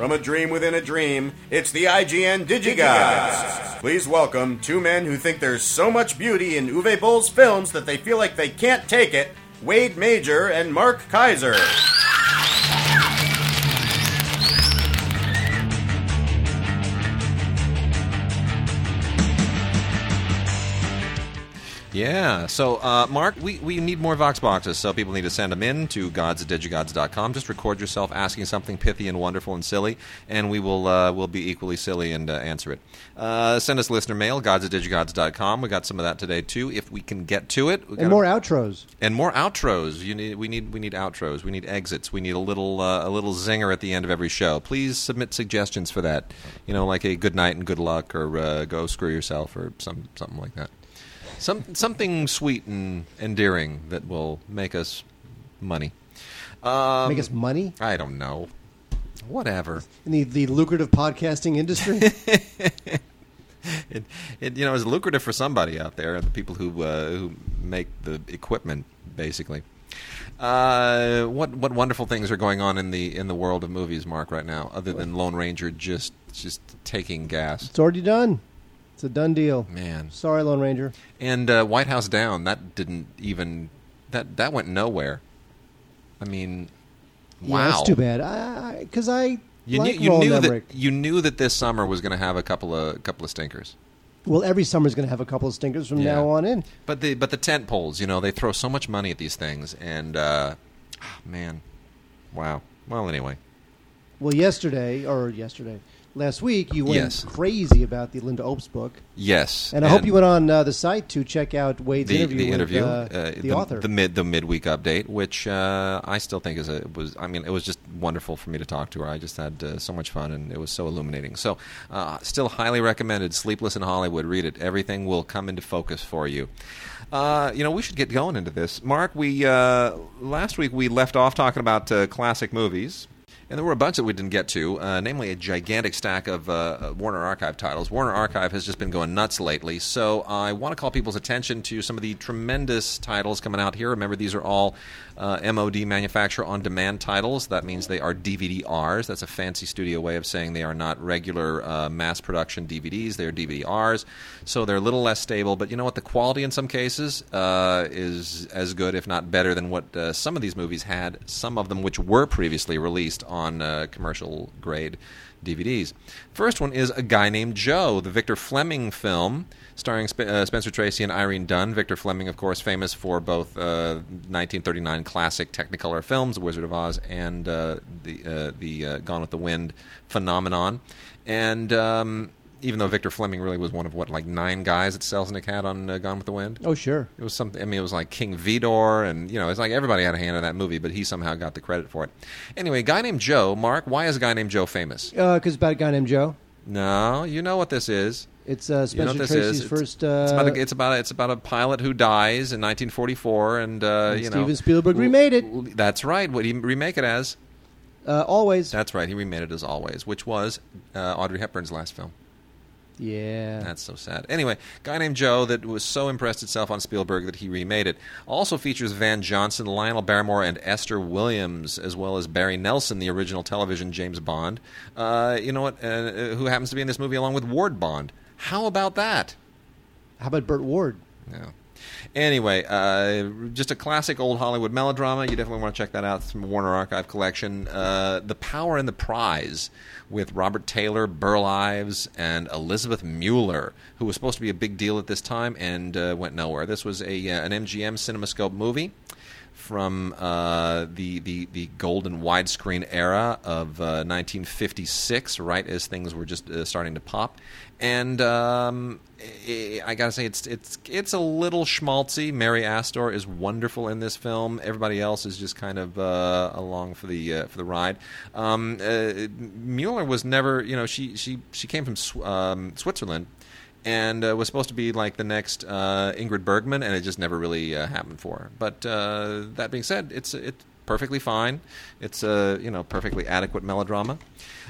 From a dream within a dream, it's the IGN DigiGods. Please welcome two men who think there's so much beauty in Uwe Boll's films that they feel like they can't take it Wade Major and Mark Kaiser. Yeah. So, uh, Mark, we, we need more Vox boxes, so people need to send them in to gods at digigods.com. Just record yourself asking something pithy and wonderful and silly, and we will uh, will be equally silly and uh, answer it. Uh, send us listener mail, gods at digigods.com. We got some of that today too, if we can get to it. We And more outros. and more outros. You need we need we need outros. We need exits. We need a little uh, a little zinger at the end of every show. Please submit suggestions for that. You know, like a good night and good luck, or uh, go screw yourself, or some something like that. Some something sweet and endearing that will make us money. Um, Make us money I don't know. Whatever. in the, the lucrative podcasting industry. It, it you know is lucrative for somebody out there, the people who uh, who make the equipment, basically. Uh, what what wonderful things are going on in the in the world of movies, Mark, right now, other than Lone Ranger just just taking gas, it's already done. It's a done deal. man. Sorry, Lone Ranger. And uh, White House Down that didn't even that that went nowhere. I mean, Yeah, wow. that's too bad. Because I, You like knew you Roland knew Emmerich. that you knew that this summer was going to have a couple of couple of stinkers. Well, every summer is going to have a couple of stinkers from Yeah. now on in. But the but the tent poles, you know, they throw so much money at these things, and uh, ah, man, wow. Well, anyway, Well, yesterday or yesterday, last week, you went Yes. crazy about the Linda Obst book, yes, and I hope you went on uh, the site to check out Wade's the, interview the with interview, uh, uh, the, author. the mid the midweek update, which uh, I still think is a was. I mean, it was just wonderful for me to talk to her. I just had uh, so much fun, and it was so illuminating. So, uh, still highly recommended. Sleepless in Hollywood. Read it. Everything will come into focus for you. Uh, you know, we should get going into this. Mark, we uh, last week we left off talking about uh, classic movies. And there were a bunch that we didn't get to, uh, namely a gigantic stack of uh, Warner Archive titles. Warner Archive has just been going nuts lately, so I want to call people's attention to some of the tremendous titles coming out here. Remember, these are all uh, MOD manufacturer on demand titles. That means they are DVD-Rs. That's a fancy studio way of saying they are not regular uh, mass production DVDs. They are DVD-Rs, so they're a little less stable. But you know what? The quality in some cases uh, is as good, if not better, than what uh, some of these movies had. Some of them which were previously released on uh, commercial grade DVDs. First one is A Guy Named Joe, the Victor Fleming film starring Sp- uh, Spencer Tracy and Irene Dunne. Victor Fleming, of course, famous for both uh, 1939 classic Technicolor films, Wizard of Oz, and uh, the uh, the uh, Gone with the Wind phenomenon. And um, even though Victor Fleming really was one of what like nine guys that Selznick had on uh, Gone with the Wind. oh, sure. It was something. I mean, it was like King Vidor, and you know, it's like everybody had a hand in that movie, but he somehow got the credit for it. Anyway, a guy named Joe. Mark, why is a guy named Joe famous? Because it's about a guy named Joe. No, you know what this is. It's uh, You know Spencer what this Tracy's is. first. It's, Uh, it's about a, it's about a, it's about a pilot who dies in 1944, and, uh, And you know Steven Spielberg remade it. That's right. What he remake it as? uh, always. That's right. He remade it as always, which was uh, Audrey Hepburn's last film. Yeah. That's so sad. Anyway, guy named Joe that was so impressed itself on Spielberg that he remade it. Also features Van Johnson, Lionel Barrymore, and Esther Williams, as well as Barry Nelson, the original television James Bond. Uh, you know what? Uh, who happens to be in this movie along with Ward Bond? How about that? How about Burt Ward? No. Anyway, uh, just a classic old Hollywood melodrama. You definitely want to check that out. It's from Warner Archive collection. Uh, the Power and the Prize with Robert Taylor, Burl Ives, and Elizabeth Mueller, who was supposed to be a big deal at this time and uh, went nowhere. This was a uh, an MGM CinemaScope movie from uh, the, the the golden widescreen era of uh, 1956, right as things were just uh, starting to pop. And um, I, I gotta say, it's it's it's a little schmaltzy. Mary Astor is wonderful in this film. Everybody else is just kind of uh, along for the uh, for the ride. Um, uh, Mueller was never, you know, she she she came from um, Switzerland and uh, was supposed to be like the next uh, Ingrid Bergman, and it just never really uh, happened for her. But uh, that being said, it's it's perfectly fine. It's a you know perfectly adequate melodrama.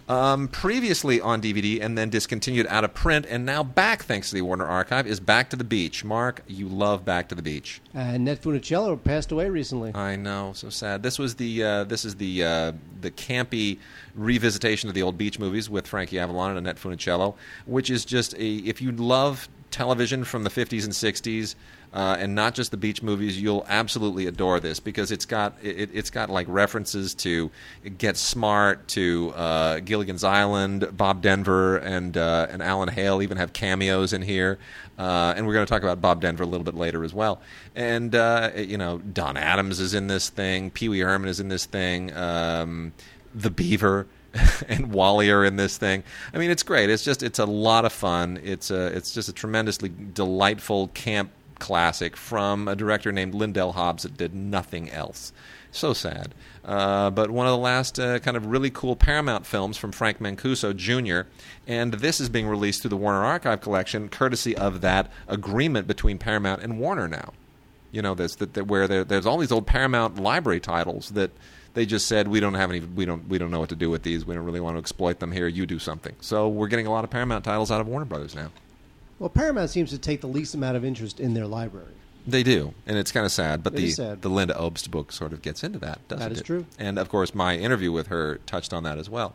Um, previously on DVD and then discontinued out of print, and now back thanks to the Warner Archive is Back to the Beach. Mark, you love Back to the Beach. And Ned Funicello passed away recently. I know, so sad. This was the uh, this is the uh, the campy revisitation of the old beach movies with Frankie Avalon and Annette Funicello, which is just a if you love television from the 50s and 60s uh, and not just the beach movies you'll absolutely adore this because it's got it, it's got like references to Get Smart to uh, Gilligan's Island Bob Denver and uh, and Alan Hale even have cameos in here uh, and we're going to talk about Bob Denver a little bit later as well and uh, you know Don Adams is in this thing Pee Wee Herman is in this thing um, the Beaver and Wally are in this thing. I mean, it's great. It's just it's a lot of fun. It's a it's just a tremendously delightful camp classic from a director named Lyndall Hobbs that did nothing else. So sad. Uh, but one of the last uh, kind of really cool Paramount films from Frank Mancuso Jr. And this is being released through the Warner Archive Collection, courtesy of that agreement between Paramount and Warner now. You know, this that, that where there, there's all these old Paramount library titles that they just said we don't have any we don't we don't know what to do with these we don't really want to exploit them here you do something so we're getting a lot of paramount titles out of warner brothers now Well, Paramount seems to take the least amount of interest in their library. they do and it's kind of sad but It the sad. the linda obst book sort of gets into that doesn't it? That is it true. and of course my interview with her touched on that as well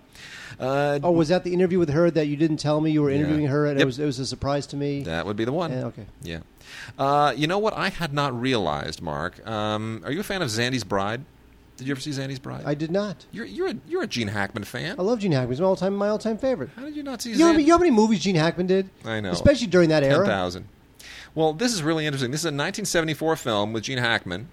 uh, Oh, was that the interview with her that you didn't tell me you were Yeah. interviewing her, and Yep. it was it was a surprise to me? that would be the one okay. yeah uh, you know what i had not realized mark um, are you a fan of zandy's bride did you ever see Zandy's bride I did not. you're, you're, a, you're a gene hackman fan I love Gene Hackman. He's my all time my all time favorite. how did you not see You know, you know how many movies Gene Hackman did? I know. especially during that era. 10,000. Well, this is really interesting. This is a 1974 film with Gene Hackman.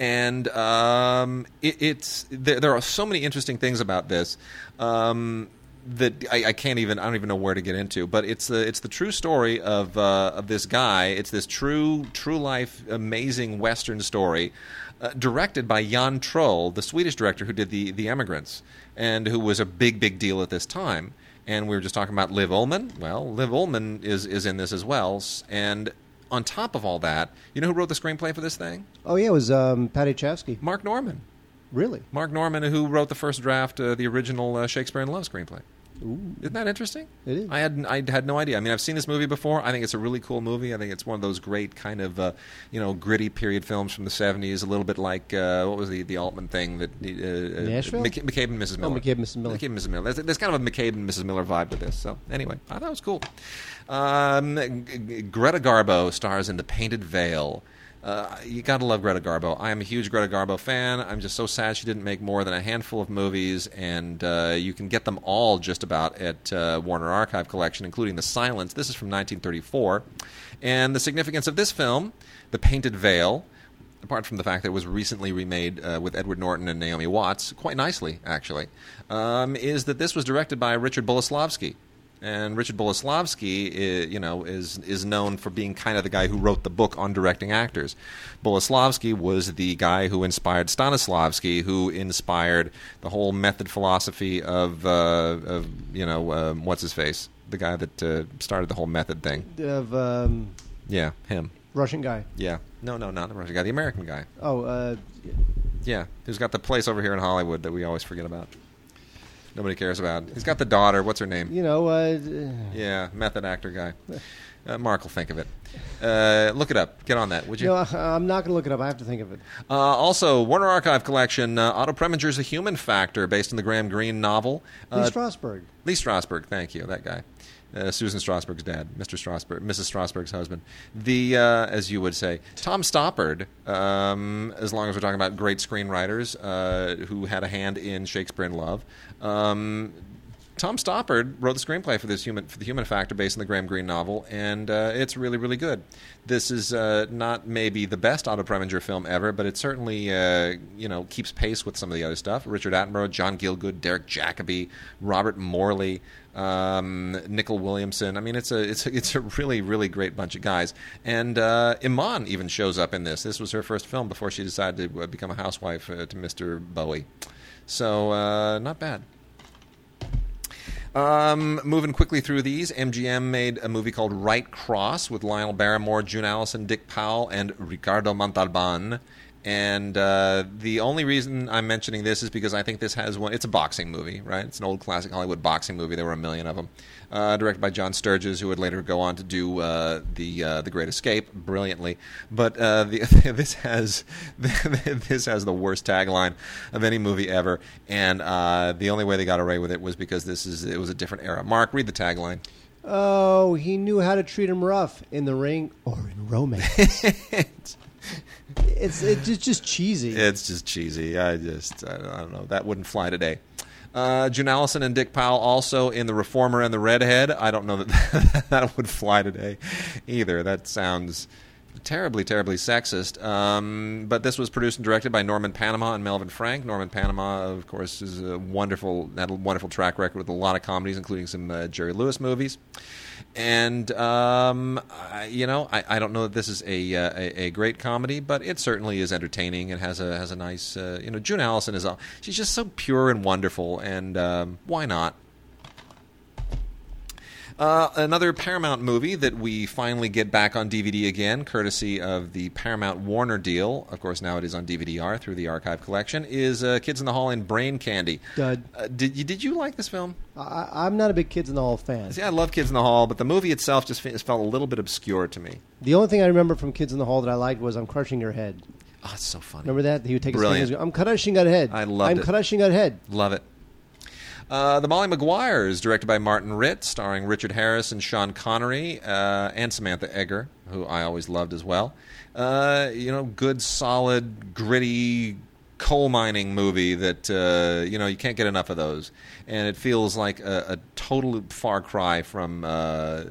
And um, it, it's there, there are so many interesting things about this um, that I, I can't even I don't even know where to get into. But it's the it's the true story of uh, of this guy. It's this true true life amazing Western story, uh, directed by Jan Troell, the Swedish director who did the the Emigrants, and who was a big big deal at this time and we were just talking about Liv Ullmann. Well, Liv Ullmann is is in this as well, and on top of all that, you know who wrote the screenplay for this thing? Oh yeah, it was um, Paddy Chayefsky. Marc Norman. Really? Marc Norman, who wrote the first draft, uh, the original uh, Shakespeare in Love screenplay. Isn't that interesting? It is. I had I had no idea. I mean, I've seen this movie before. I think it's a really cool movie. I think it's one of those great kind of uh, you know gritty period films from the '70s. A little bit like uh, what was the the Altman thing that uh, uh, Nashville? McC- McCabe and Mrs. Oh, Miller. McCabe and Mrs. Miller. McCabe and Mrs. Miller. There's, there's kind of a McCabe and Mrs. Miller vibe to this. So anyway, I thought it was cool. Um, Greta Garbo stars in The Painted Veil. Uh, you gotta love Greta Garbo. I am a huge Greta Garbo fan. I'm just so sad she didn't make more than a handful of movies, and uh, you can get them all just about at uh, Warner Archive Collection, including The Silence. This is from 1934, and the significance of this film, The Painted Veil, apart from the fact that it was recently remade uh, with Edward Norton and Naomi Watts, quite nicely actually, um, is that this was directed by Richard Boleslavsky. And Richard Boleslavsky, i- you know, is is known for being kind of the guy who wrote the book on directing actors. Boleslavsky was the guy who inspired Stanislavski, who inspired the whole method philosophy of, uh, of you know, um, what's his face, the guy that uh, started the whole method thing. Of um, Yeah, him. Russian guy. Yeah, no, no, not the Russian guy, the American guy. Oh, uh, Yeah, who's got the place over here in Hollywood that we always forget about. Nobody cares about. He's got the daughter. What's her name? you know, uh, Yeah, method actor guy. Uh, Mark will think of it. Uh, look it up. Get on that, would you? no, I'm not going to look it up. I have to think of it. Uh, also, Warner Archive Collection, uh, Otto Preminger's A Human Factor, based on the Graham Greene novel. Lee Uh, Strasberg. Lee Strasberg, thank you, that guy. Uh, Susan Strasberg's dad, Mr. Strasberg, Mrs. Strasberg's husband. The, uh, as you would say, Tom Stoppard. Um, as long as we're talking about great screenwriters uh, who had a hand in Shakespeare in Love, um, Tom Stoppard wrote the screenplay for this human for the Human Factor based on the Graham Greene novel, and uh, it's really really good. This is uh, not maybe the best Otto Preminger film ever, but it certainly uh, you know keeps pace with some of the other stuff. Richard Attenborough, John Gielgud, Derek Jacobi, Robert Morley, um, Williamson. I mean, it's a it's a, it's a really really great bunch of guys, and uh, Iman even shows up in this. This was her first film before she decided to uh, become a housewife uh, to Mr. Bowie. So uh, not bad. Um, moving quickly through these, MGM made a movie called Right Cross with Lionel Barrymore, June Allyson, Dick Powell, and Ricardo Montalban. And uh, the only reason I'm mentioning this is because I think this has one. It's a boxing movie, right? It's an old classic Hollywood boxing movie. There were a million of them. Uh, directed by John Sturges, who would later go on to do uh, the uh, the Great Escape brilliantly. But uh, the, this has this has the worst tagline of any movie ever, and uh, the only way they got away with it was because this is it was a different era. Mark, read the tagline. Oh, he knew how to treat him rough in the ring or in romance. it's it's just cheesy. It's just cheesy. I just I don't know. That wouldn't fly today. Uh, June Allyson and Dick Powell also in The Reformer and The Redhead. I don't know that that would fly today either. That sounds terribly, terribly sexist. Um, but this was produced and directed by Norman Panama and Melvin Frank. Norman Panama, of course, is a wonderful, had a wonderful track record with a lot of comedies, including some uh, Jerry Lewis movies. And um, I, you know, I, I, don't know that this is a, uh, a, a great comedy, but it certainly is entertaining and has a has a nice. Uh, you know, June Allyson is a, she's just so pure and wonderful, and um, why not? Uh, another Paramount movie that we finally get back on DVD again, courtesy of the Paramount Warner deal. Of course, now it is on DVD-R through the Archive Collection. Is uh, Kids in the Hall and Brain Candy? Dud. Uh, did you did you like this film? I, am not a big Kids in the Hall fan. See, I love Kids in the Hall, but the movie itself just felt a little bit obscure to me. The only thing I remember from Kids in the Hall that I liked was "I'm crushing your head." Oh, it's so funny. Remember that? He would take Brilliant. his fingers. I'm crushing your head. I loved I'm crushing your head. Love it. Uh, the Molly Maguires, directed by Martin Ritt, starring Richard Harris and Sean Connery, uh, and Samantha Eggar, who I always loved as well. Uh, you know, good, solid, gritty coal mining movie that uh, you know you can't get enough of those, and it feels like a, a total far cry from uh,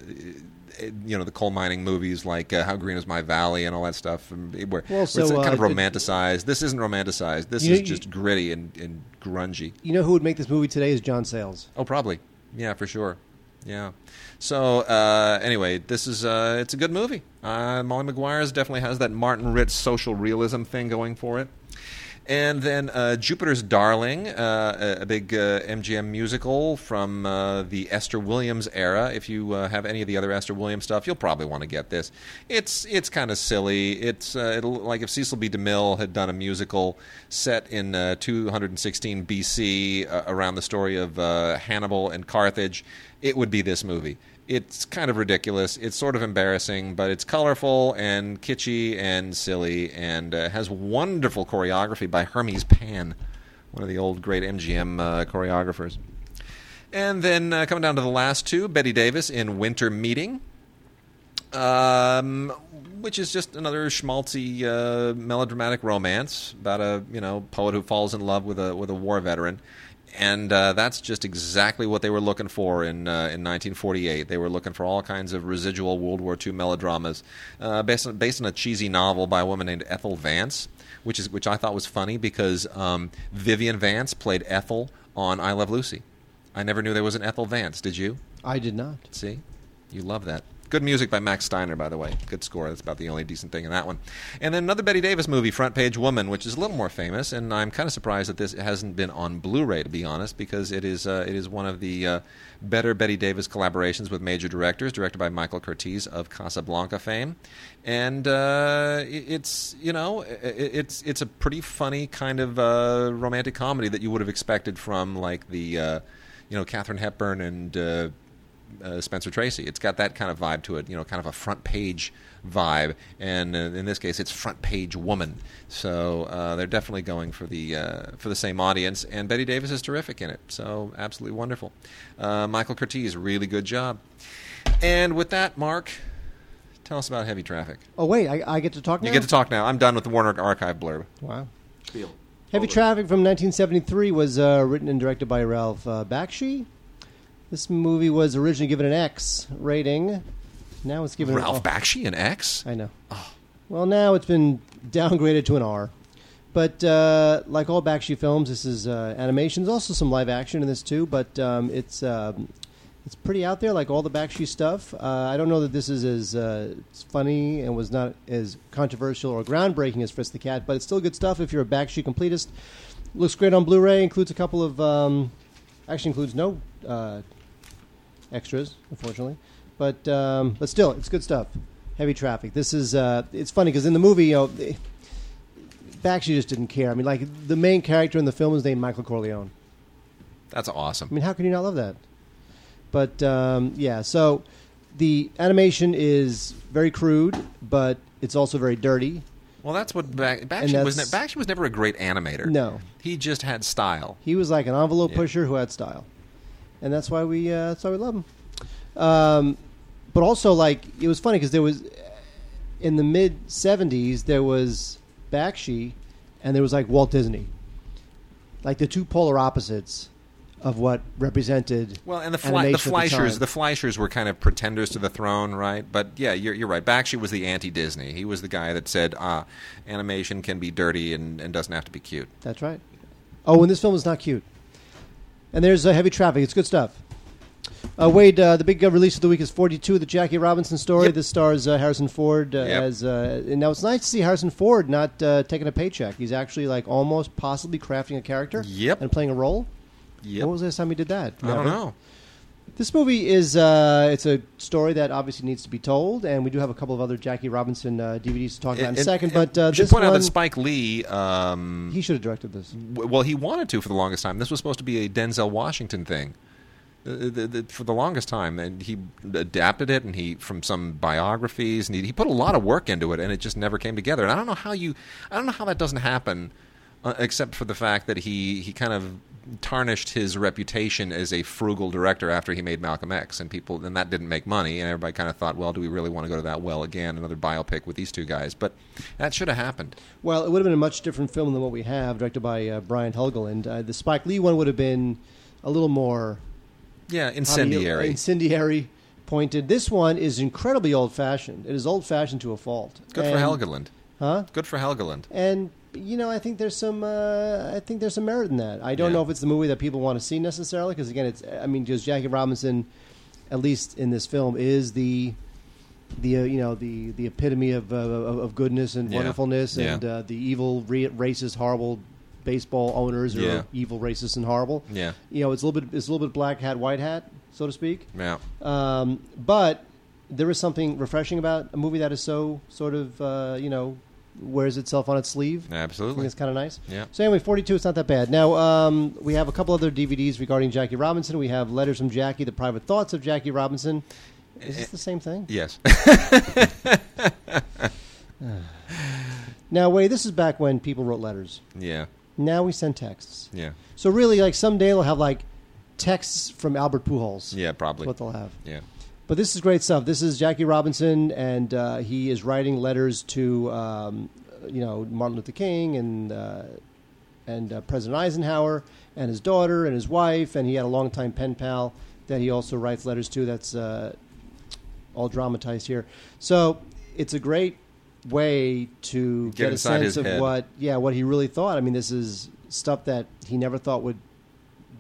you know the coal mining movies like uh, How Green Is My Valley and all that stuff, and where, Well, so, it's kind of uh, romanticized. This isn't romanticized. This is you- just gritty and, and grungy. You know who would make this movie today is John Sayles. Oh, probably. Yeah, for sure. Yeah. So uh, anyway, this is uh, it's a good movie. Uh, Molly Maguire's definitely has that Martin Ritt social realism thing going for it. And then uh, Jupiter's Darling, uh, a, a big uh, MGM musical from uh, the Esther Williams era. If you uh, have any of the other Esther Williams stuff, you'll probably want to get this. It's it's kind of silly. It's uh, like if Cecil B. DeMille had done a musical set in uh, 216 BC around the story of Hannibal and Carthage, it would be this movie it's kind of ridiculous. It's sort of embarrassing, but it's colorful and kitschy and silly, and uh, has wonderful choreography by Hermes Pan, one of the old great MGM uh, choreographers. And then uh, coming down to the last two, Bette Davis in Winter Meeting, um, which is just another schmaltzy uh, melodramatic romance about a you know poet who falls in love with a with a war veteran and uh, that's just exactly what they were looking for in uh, in 1948. They were looking for all kinds of residual World War II melodramas, uh, based on, based on a cheesy novel by a woman named Ethel Vance, which is which I thought was funny because um, Vivian Vance played Ethel on I Love Lucy. I never knew there was an Ethel Vance. Did you? I did not. See, you love that. Good music by Max Steiner, by the way. Good score. That's about the only decent thing in that one. And then another Bette Davis movie, Front Page Woman, which is a little more famous. And I'm kind of surprised that this hasn't been on Blu-ray, to be honest, because it is uh, it is one of the uh, better Bette Davis collaborations with major directors, directed by Michael Curtiz of Casablanca fame. And uh, it's you know it's it's a pretty funny kind of uh, romantic comedy that you would have expected from like the uh, you know Katharine Hepburn and. Uh, uh, Spencer Tracy. It's got that kind of vibe to it, you know, kind of a front page vibe. And uh, in this case, it's front page woman. So uh, they're definitely going for the uh, for the same audience. And Bette Davis is terrific in it. So absolutely wonderful. Uh, Michael Curtiz, really good job. And with that, Mark, tell us about Heavy Traffic. Oh wait, I, I get to talk now. You get to talk now. I'm done with the Warner Archive blurb. Wow. Heavy Traffic from 1973 was uh, written and directed by Ralph uh, Bakshi. This movie was originally given an X rating. Now it's given Ralph an Bakshi, an X. I know. Well, now it's been downgraded to an R. But uh, like all Bakshi films, this is uh, animation. There's also some live action in this too, but um, it's um, it's pretty out there, like all the Bakshi stuff. Uh, I don't know that this is as uh, funny and was not as controversial or groundbreaking as Fritz the Cat, but it's still good stuff if you're a Bakshi completist. Looks great on Blu-ray. Includes a couple of um, actually includes no uh, extras, unfortunately. But um, but still, it's good stuff. Heavy traffic. This is uh, it's funny because in the movie, you know, they- Bakshi just didn't care. I mean, like the main character in the film is named Michael Corleone. That's awesome. I mean, how can you not love that? But um, yeah, so the animation is very crude, but it's also very dirty. Well, that's what Bak- Bakshi was. Ne- Bakshi was never a great animator. No. he just had style. He was like an envelope Yeah. pusher who had style, and that's why we uh, that's why we love them. Um, but also, like it was funny because there was in the mid '70s there was Bakshi, and there was like Walt Disney, like the two polar opposites of what represented. Well, and the, fly, the animation the Fleischers, the, Fleischers were kind of pretenders to the throne, right? But yeah, you're, you're right. Bakshi was the anti-Disney. He was the guy that said, "Ah, animation can be dirty and, and doesn't have to be cute." That's right. Oh, and this film is not cute. And there's uh, heavy traffic. It's good stuff. Uh, Wade, uh, the big uh, release of the week is 42, the Jackie Robinson story. Yep. This stars uh, Harrison Ford uh, Yep. as. Uh, and now it's nice to see Harrison Ford not uh, taking a paycheck. He's actually like almost possibly crafting a character. Yep. And playing a role. Yep. When was the last time he did that? I don't Never. know. This movie is uh, it's a story that obviously needs to be told, and we do have a couple of other Jackie Robinson uh, DVDs to talk about in a second. But uh, should point out that Spike Lee. Um, he should have directed this. w- well, he wanted to for the longest time. This was supposed to be a Denzel Washington thing. The- the- for the longest time, and he adapted it, and he from some biographies, and he, he put a lot of work into it, and it just never came together. And I don't know how you, I don't know how that doesn't happen, uh, except for the fact that he he kind of tarnished his reputation as a frugal director after he made Malcolm X, and people, and that didn't make money, and everybody kind of thought, well, do we really want to go to that well again, another biopic with these two guys? But that should have happened. Well, it would have been a much different film than what we have, directed by uh, Brian Helgeland. Uh, the Spike Lee one would have been a little more Yeah, how do you- incendiary. incendiary, pointed. This one is incredibly old-fashioned. It is old-fashioned to a fault. Good for Helgeland. huh? Good for Helgeland. And you know, I think there's some. Uh, I think there's some merit in that. I don't Yeah. know if it's the movie that people want to see necessarily, because again, it's. I mean, just Jackie Robinson, at least in this film, is the. The uh, you know the the epitome of uh, of, goodness and Yeah. wonderfulness Yeah. and uh, the evil re- racist horrible baseball owners are Yeah. evil racist and horrible. Yeah. You know it's a little bit it's a little bit black hat white hat so to speak. Yeah. Um, but there is something refreshing about a movie that is so sort of uh, you know wears itself on its sleeve. I think Absolutely. it's kind of nice. Yeah. So anyway, 42, it's not that bad. Now, um, we have a couple other DVDs regarding Jackie Robinson. We have Letters from Jackie, The Private Thoughts of Jackie Robinson. Is this the same thing? Yes. Now, wait, this is back when people wrote letters. yeah. Now we send texts. Yeah. So really, like someday they'll have like texts from Albert Pujols. Yeah. That's Probably. what they'll have. Yeah. But this is great stuff. This is Jackie Robinson, and uh, he is writing letters to, um, you know, Martin Luther King and uh, and uh, President Eisenhower and his daughter and his wife, and he had a longtime pen pal that he also writes letters to. That's uh, all dramatized here. So it's a great way to Get get, a sense of head. what, yeah, what he really thought. I mean, this is stuff that he never thought would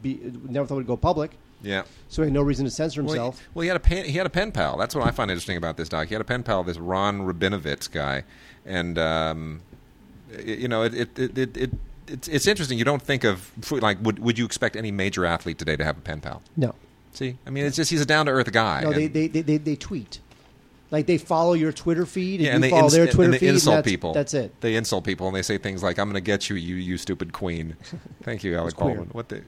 be, never thought would go public. Yeah. So he had no reason to censor Well, himself. he, well, he had a pen, he had a pen pal. That's what I find interesting about this doc. He had a pen pal, this Ron Rabinowitz guy, and um, y- you know, it it, it, it, it it's it's interesting. You don't think of like would would you expect any major athlete today to have a pen pal? no. See, I mean, it's just he's a down to earth guy. No, they, they, they, they, they tweet. Like they follow your Twitter feed, and yeah, you and they follow ins- their Twitter feed. and insult that's, people. That's it. They insult people and they say things like, "I'm going to get you, you you stupid queen." Thank you, Alec. Baldwin. What the?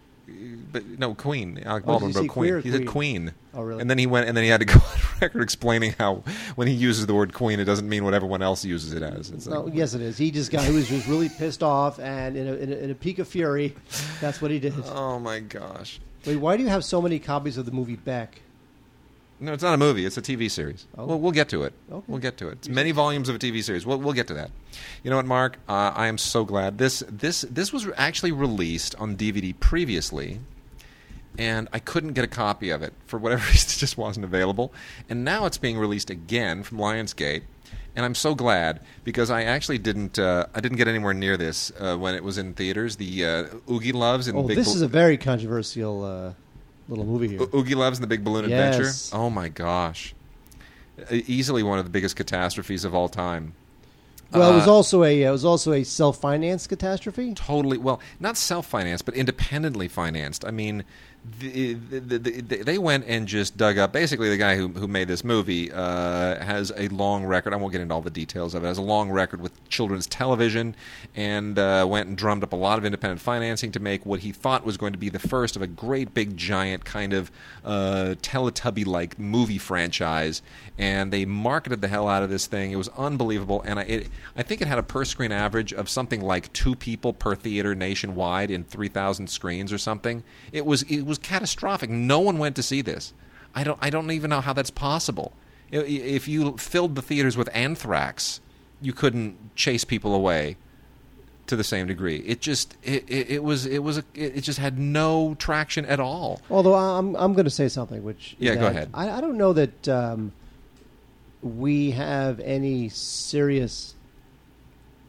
But no, Queen. Alec Oh, Baldwin did he wrote Queen. queer or He said queen? Queen. Oh, really? And then he went, and then he had to go on record explaining how when he uses the word Queen, it doesn't mean what everyone else uses it as. It's No, like, yes, it is. He just got. He was just really pissed off, and in a, in a, in a peak of fury, that's what he did. oh my gosh. Wait, why do you have so many copies of the movie Beck? No, it's not a movie. It's a TV series. Oh. Well, we'll get to it. Okay. We'll get to it. It's many volumes of a TV series. We'll, we'll get to that. You know what, Mark? Uh, I am so glad this this this was actually released on DVD previously, and I couldn't get a copy of it for whatever reason. It just wasn't available. And now it's being released again from Lionsgate, and I'm so glad because I actually didn't uh, I didn't get anywhere near this uh, when it was in theaters. The uh, Oogie Loves and Oh, Big this is a very controversial uh, little movie here. O- Oogie Loves and the Big Balloon Yes. Adventure. Oh my gosh, easily one of the biggest catastrophes of all time. well, it was Uh, also a it was also a self financed catastrophe. totally well, not self-financed, but independently financed. I mean, the, the, the, the, they went and just dug up. Basically, the guy who, who made this movie uh, has a long record. I won't get into all the details of it. Has a long record with children's television, and uh, went and drummed up a lot of independent financing to make what he thought was going to be the first of a great big giant kind of uh, Teletubby-like movie franchise. And they marketed the hell out of this thing. It was unbelievable, and I, it, I think it had a per screen average of something like two people per theater nationwide in three thousand screens or something. It was it was catastrophic. No one went to see this. I don't I don't even know how that's possible. If you filled the theaters with anthrax, you couldn't chase people away to the same degree. It just it, it, it was it was a, it just had no traction at all. Although I'm I'm going to say something, which Yeah, go ahead. I, I don't know that um, we have any serious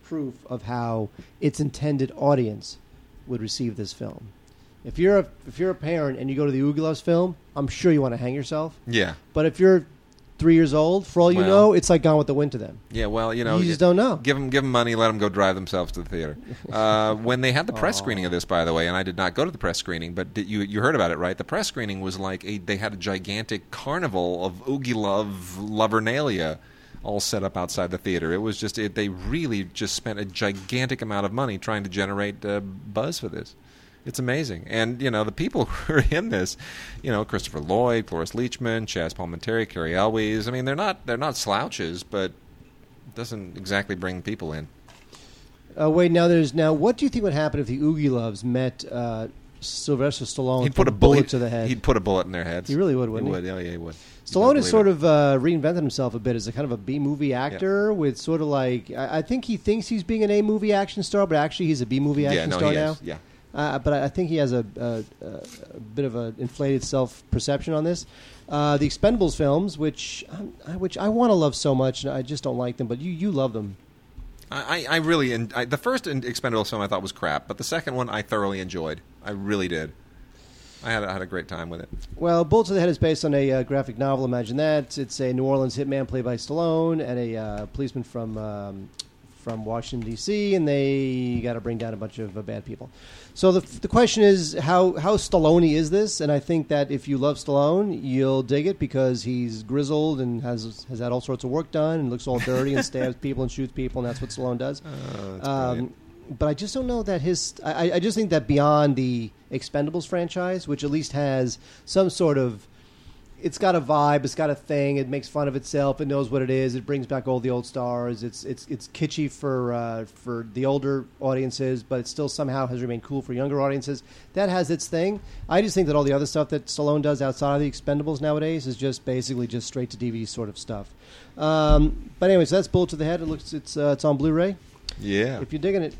proof of how its intended audience would receive this film. If you're a if you're a parent and you go to the Oogie film, I'm sure you want to hang yourself. Yeah. But if you're three years old, for all you Well- know, it's like Gone with the Wind to them. Yeah, well, you know, you just don't know. Give them, give them money, let them go drive themselves to the theater. Uh, when they had the press screening of this, by the way, and I did not go to the press screening, but did, you you heard about it, right? The press screening was like a they had a gigantic carnival of Oogie Love Lovernalia all set up outside the theater. It was just it, they really just spent a gigantic amount of money trying to generate uh, buzz for this. It's amazing, and you know the people who are in this, you know Christopher Lloyd, Cloris Leachman, Chazz Palminteri, Cary Elwes. I mean, they're not they're not slouches, but it doesn't exactly bring people in. Uh, wait, now there's now. What do you think would happen if the Oogie Loves met uh, Sylvester Stallone? He'd put a from bullet to the head. He'd put a bullet in their heads. He really would, wouldn't he? he? would. Oh, yeah, he would. Stallone has sort it. of uh, reinvented himself a bit as a kind of a B movie actor with sort of like I, I think he thinks he's being an A movie action star, but actually he's a B movie action yeah, no, star he now. is. Yeah. Uh, but I I think he has a, a, a, bit of an inflated self perception on this. Uh, the Expendables films, which um, I, which I want to love so much, and I just don't like them. But you you love them. I, I really en- I, the first Expendables film I thought was crap, but the second one I thoroughly enjoyed. I really did. I had I had a great time with it. Well, Bullet to the Head is based on a uh, graphic novel. Imagine that. It's a New Orleans hitman played by Stallone and a uh, policeman from um, from Washington D.C. and they got to bring down a bunch of uh, bad people. So the the question is how how Stallone is this? And I think that if you love Stallone, you'll dig it because he's grizzled and has has had all sorts of work done and looks all dirty and stabs people and shoots people and that's what Stallone does. Oh, Um, but I just don't know that his. I, I just think that beyond the Expendables franchise, which at least has some sort of, it's got a vibe, it's got a thing, it makes fun of itself, it knows what it is, it brings back all the old stars. It's it's it's kitschy for uh, for the older audiences, but it still somehow has remained cool for younger audiences. That has its thing. I just think that all the other stuff that Stallone does outside of the Expendables nowadays is just basically just straight to DVD sort of stuff. Um, but anyway, so that's Bullet to the Head. It looks it's uh, it's on Blu-ray. Yeah. If you're digging it,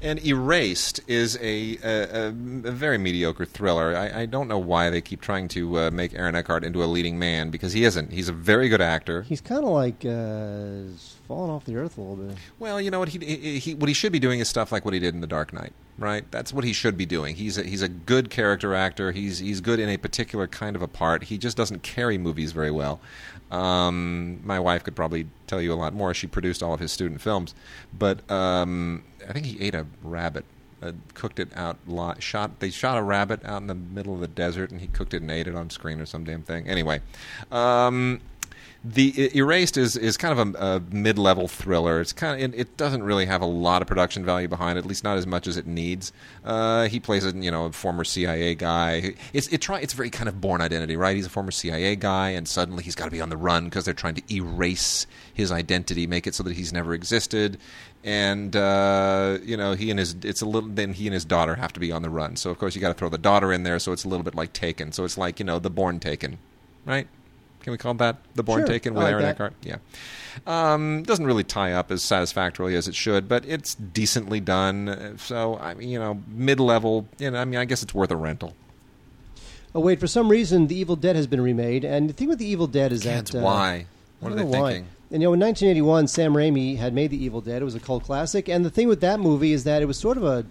And Erased is a, a, a, very mediocre thriller. I, I don't know why they keep trying to uh, make Aaron Eckhart into a leading man because he isn't. He's a very good actor. He's kind of like uh, falling off the earth a little bit. Well, you know what he, he, he what he should be doing is stuff like what he did in The Dark Knight, right? That's what he should be doing. He's a, he's a good character actor. He's he's good in a particular kind of a part. He just doesn't carry movies very well. Um, my wife could probably tell you a lot more. She produced all of his student films, but um, I think he ate a rabbit. Uh, cooked it out. Li- shot. They shot a rabbit out in the middle of the desert, and he cooked it and ate it on screen or some damn thing. Anyway, um, the Erased is, is kind of a, a mid level thriller. It's kind of it, it doesn't really have a lot of production value behind it, at least not as much as it needs. Uh, he plays a you know a former CIA guy. It's it try it's very kind of Bourne identity, right? He's a former CIA guy, and suddenly he's got to be on the run because they're trying to erase his identity, make it so that he's never existed. And uh, you know he and his it's a little then he and his daughter have to be on the run. So of course you got to throw the daughter in there, so it's a little bit like Taken. So it's like you know the Bourne Taken, right? Can we call that the Bourne Sure, Taken with like Aaron that. Eckhart? Yeah. Um, doesn't really tie up as satisfactorily as it should, but it's decently done. So I mean, you know, mid level. You know, I mean, I guess it's worth a rental. Oh wait, for some reason, The Evil Dead has been remade, and the thing with The Evil Dead is Can't that uh, why? What are they why. thinking? And you know, in 1981, Sam Raimi had made The Evil Dead. It was a cult classic, and the thing with that movie is that it was sort of a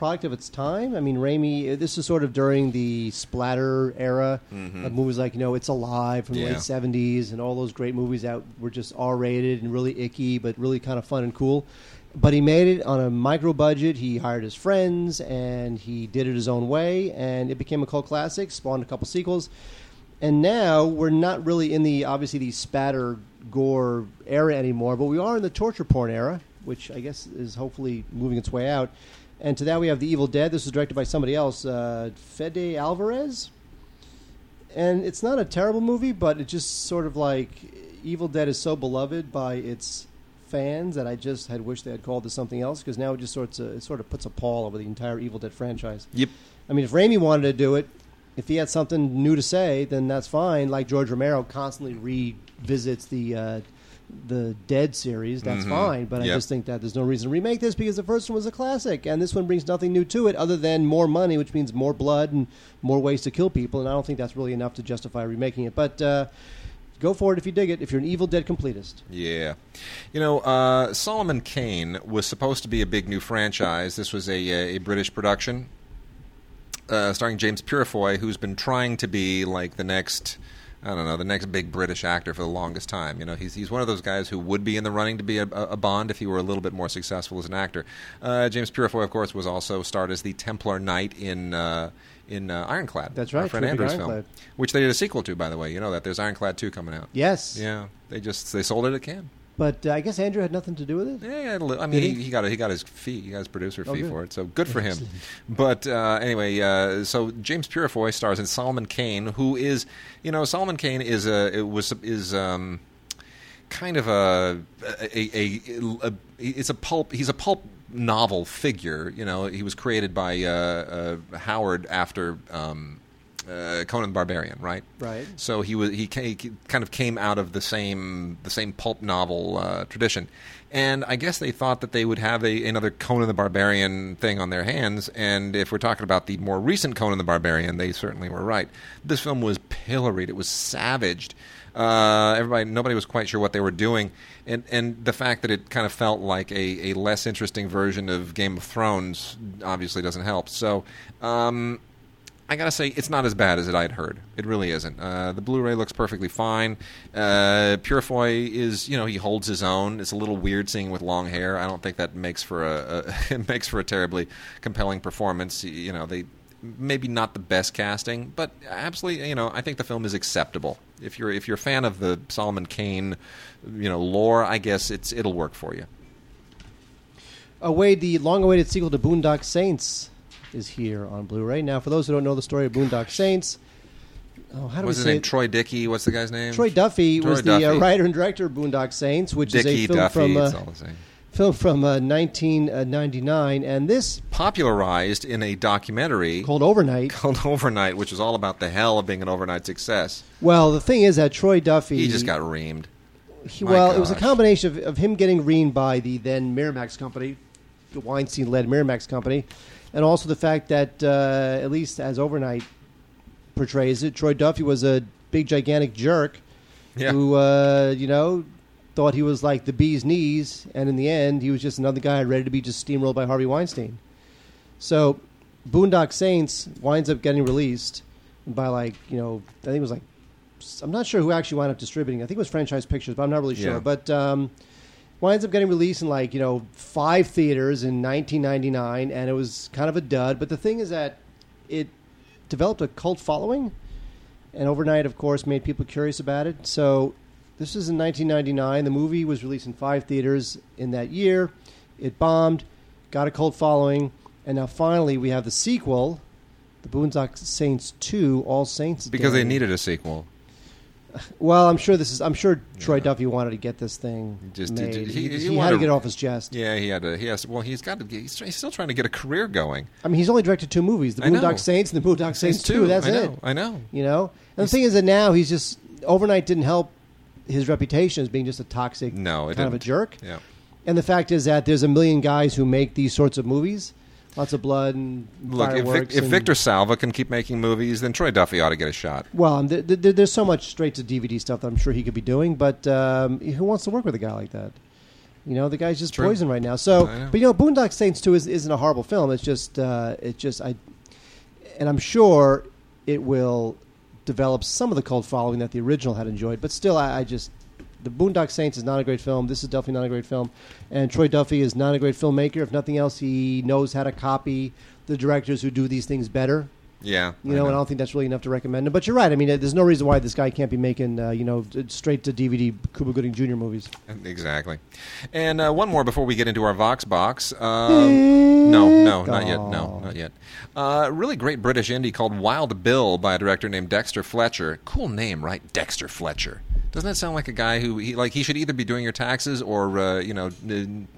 product of its time. I mean, Raimi. This is sort of during the splatter era of movies like you know, It's Alive from the Mm-hmm. Yeah. late 70s, and all those great movies that were just R-rated and really icky, but really kind of fun and cool. but he made it on a micro budget. He hired his friends and he did it his own way, and it became a cult classic. Spawned a couple sequels, and now we're not really in the obviously the spatter gore era anymore, but we are in the torture porn era, which I guess is hopefully moving its way out. And to that we have the Evil Dead. This was directed by somebody else, uh, Fede Alvarez, and it's not a terrible movie, but it just sort of like Evil Dead is so beloved by its fans that I just had wished they had called it something else because now it just sort of it sort of puts a pall over the entire Evil Dead franchise. Yep. I mean, if Raimi wanted to do it, if he had something new to say, then that's fine. Like George Romero constantly revisits the uh, the Dead series, that's Mhm. fine. But I just think that there's no reason to remake this because the first one was a classic, and this one brings nothing new to it other than more money, which means more blood and more ways to kill people. And I don't think that's really enough to justify remaking it. But uh, go for it if you dig it. If you're an Evil Dead completist. Yeah. You know, uh, Solomon Kane was supposed to be a big new franchise. This was a, a British production uh, starring James Purefoy, who's been trying to be like the next. I don't know the next big British actor for the longest time. You know, he's he's one of those guys who would be in the running to be a, a Bond if he were a little bit more successful as an actor. Uh, James Purefoy, of course, was also starred as the Templar Knight in uh, in uh, Ironclad. That's right, Fred terrific Andrews film, which they did a sequel to, by the way. You know that there's Ironclad two coming out. Yes. Yeah, they just they sold it at Cannes. But uh, I guess Andrew had nothing to do with it. Yeah, he had a li- I mean, he, he? he got a, he got his fee, he got his producer Oh, fee good. for it, so good for him. But uh, anyway, uh, so James Purefoy stars in Solomon Kane, who is, you know, Solomon Kane is a it was is um, kind of a a, a, a, it's a pulp he's a pulp novel figure. You know, he was created by uh, uh, Howard after. Um, uh, Conan the Barbarian, right? Right. So he was he, he kind of came out of the same the same pulp novel uh, tradition, and I guess they thought that they would have a, another Conan the Barbarian thing on their hands. And if we're talking about the more recent Conan the Barbarian, they certainly were right. This film was pilloried; it was savaged. Uh, everybody, nobody was quite sure what they were doing, and and the fact that it kind of felt like a, a less interesting version of Game of Thrones obviously doesn't help. So. Um, I gotta say, it's not as bad as it I'd heard. It really isn't. Uh, the Blu-ray looks perfectly fine. Uh, is, you know, he holds his own. It's a little weird seeing with long hair. I don't think that makes for a, a it makes for a terribly compelling performance. You know, they maybe not the best casting, but absolutely, you know, I think the film is acceptable. If you're if you're a fan of the Solomon Kane, you know, lore, I guess it's it'll work for you. Away the long-awaited sequel to Boondock Saints is here on Blu-ray. Now, for those who don't know the story of Boondock Saints, oh, how do What's we his say name? it? Troy Dickey. What's the guy's name? Troy Duffy Troy was the uh, Duffy. writer and director of Boondock Saints, which Dickey is a film Duffy. from it's uh, the same. film from uh, 1999, and this popularized in a documentary called Overnight. called Overnight, which was all about the hell of being an overnight success. Well, the thing is that Troy Duffy He just got reamed. He, My well, it was a gosh. combination of, of him getting reamed by the then Miramax company, the Weinstein-led Miramax company, and also the fact that, uh, at least as Overnight portrays it, Troy Duffy was a big, gigantic jerk Yeah. who, uh, you know, thought he was like the bee's knees, and in the end, he was just another guy ready to be just steamrolled by Harvey Weinstein. So, Boondock Saints winds up getting released by like you know, I think it was like I'm not sure who actually wound up distributing. I think it was Franchise Pictures, but I'm not really sure. Yeah. But um, winds up getting released in like you know five theaters in 1999, and it was kind of a dud. But the thing is that it developed a cult following, and overnight, of course, made people curious about it. So this is in 1999. The movie was released in five theaters in that year. It bombed, got a cult following, and now finally we have the sequel, The Boondock Saints 2, All Saints Because they needed a sequel. Well, I'm sure this is. I'm sure Troy Duffy wanted to get this thing Just- made. he- He, he- he had to get off his chest. Yeah, he had to. He has. Well, he's got to. He's, he's still trying to get a career going. I mean, he's only directed two movies: The. Boondock Saints and The Boondock Saints, Two. That's I know. it. I know. You know. And He's- the thing is that now he's just overnight didn't help his reputation as being just a toxic, No, kind of a jerk. Yeah. And the fact is that there's a million guys who make these sorts of movies, lots of blood and Look, if, Vic, if and- Victor Salva can keep making movies, then Troy Duffy ought to get a shot. Well, um, th- th- there's so much straight to DVD stuff that I'm sure he could be doing, but um, who wants to work with a guy like that? You know, the guy's just True. poison right now. So, but you know, Boondock Saints Two is, isn't a horrible film. It's just, uh, it just, I, and I'm sure it will develop some of the cult following that the original had enjoyed. But still, I, I just, The Boondock Saints is not a great film. This is definitely not a great film. And Troy Duffy is not a great filmmaker. If nothing else, he knows how to copy the directors who do these things better. Yeah, You know, and I don't think that's really enough to recommend him. But you're right. I mean, uh, there's no reason why this guy can't be making, uh, you know, straight to DVD Cuba Gooding Jr. movies. Exactly. And uh, one more before we get into our Vox box. Um, no, no, not yet. No, not yet. Uh, really great British indie called Wild Bill by a director named Dexter Fletcher. Cool name, right? Dexter Fletcher. Doesn't that sound like a guy who he like he should either be doing your taxes or uh, you know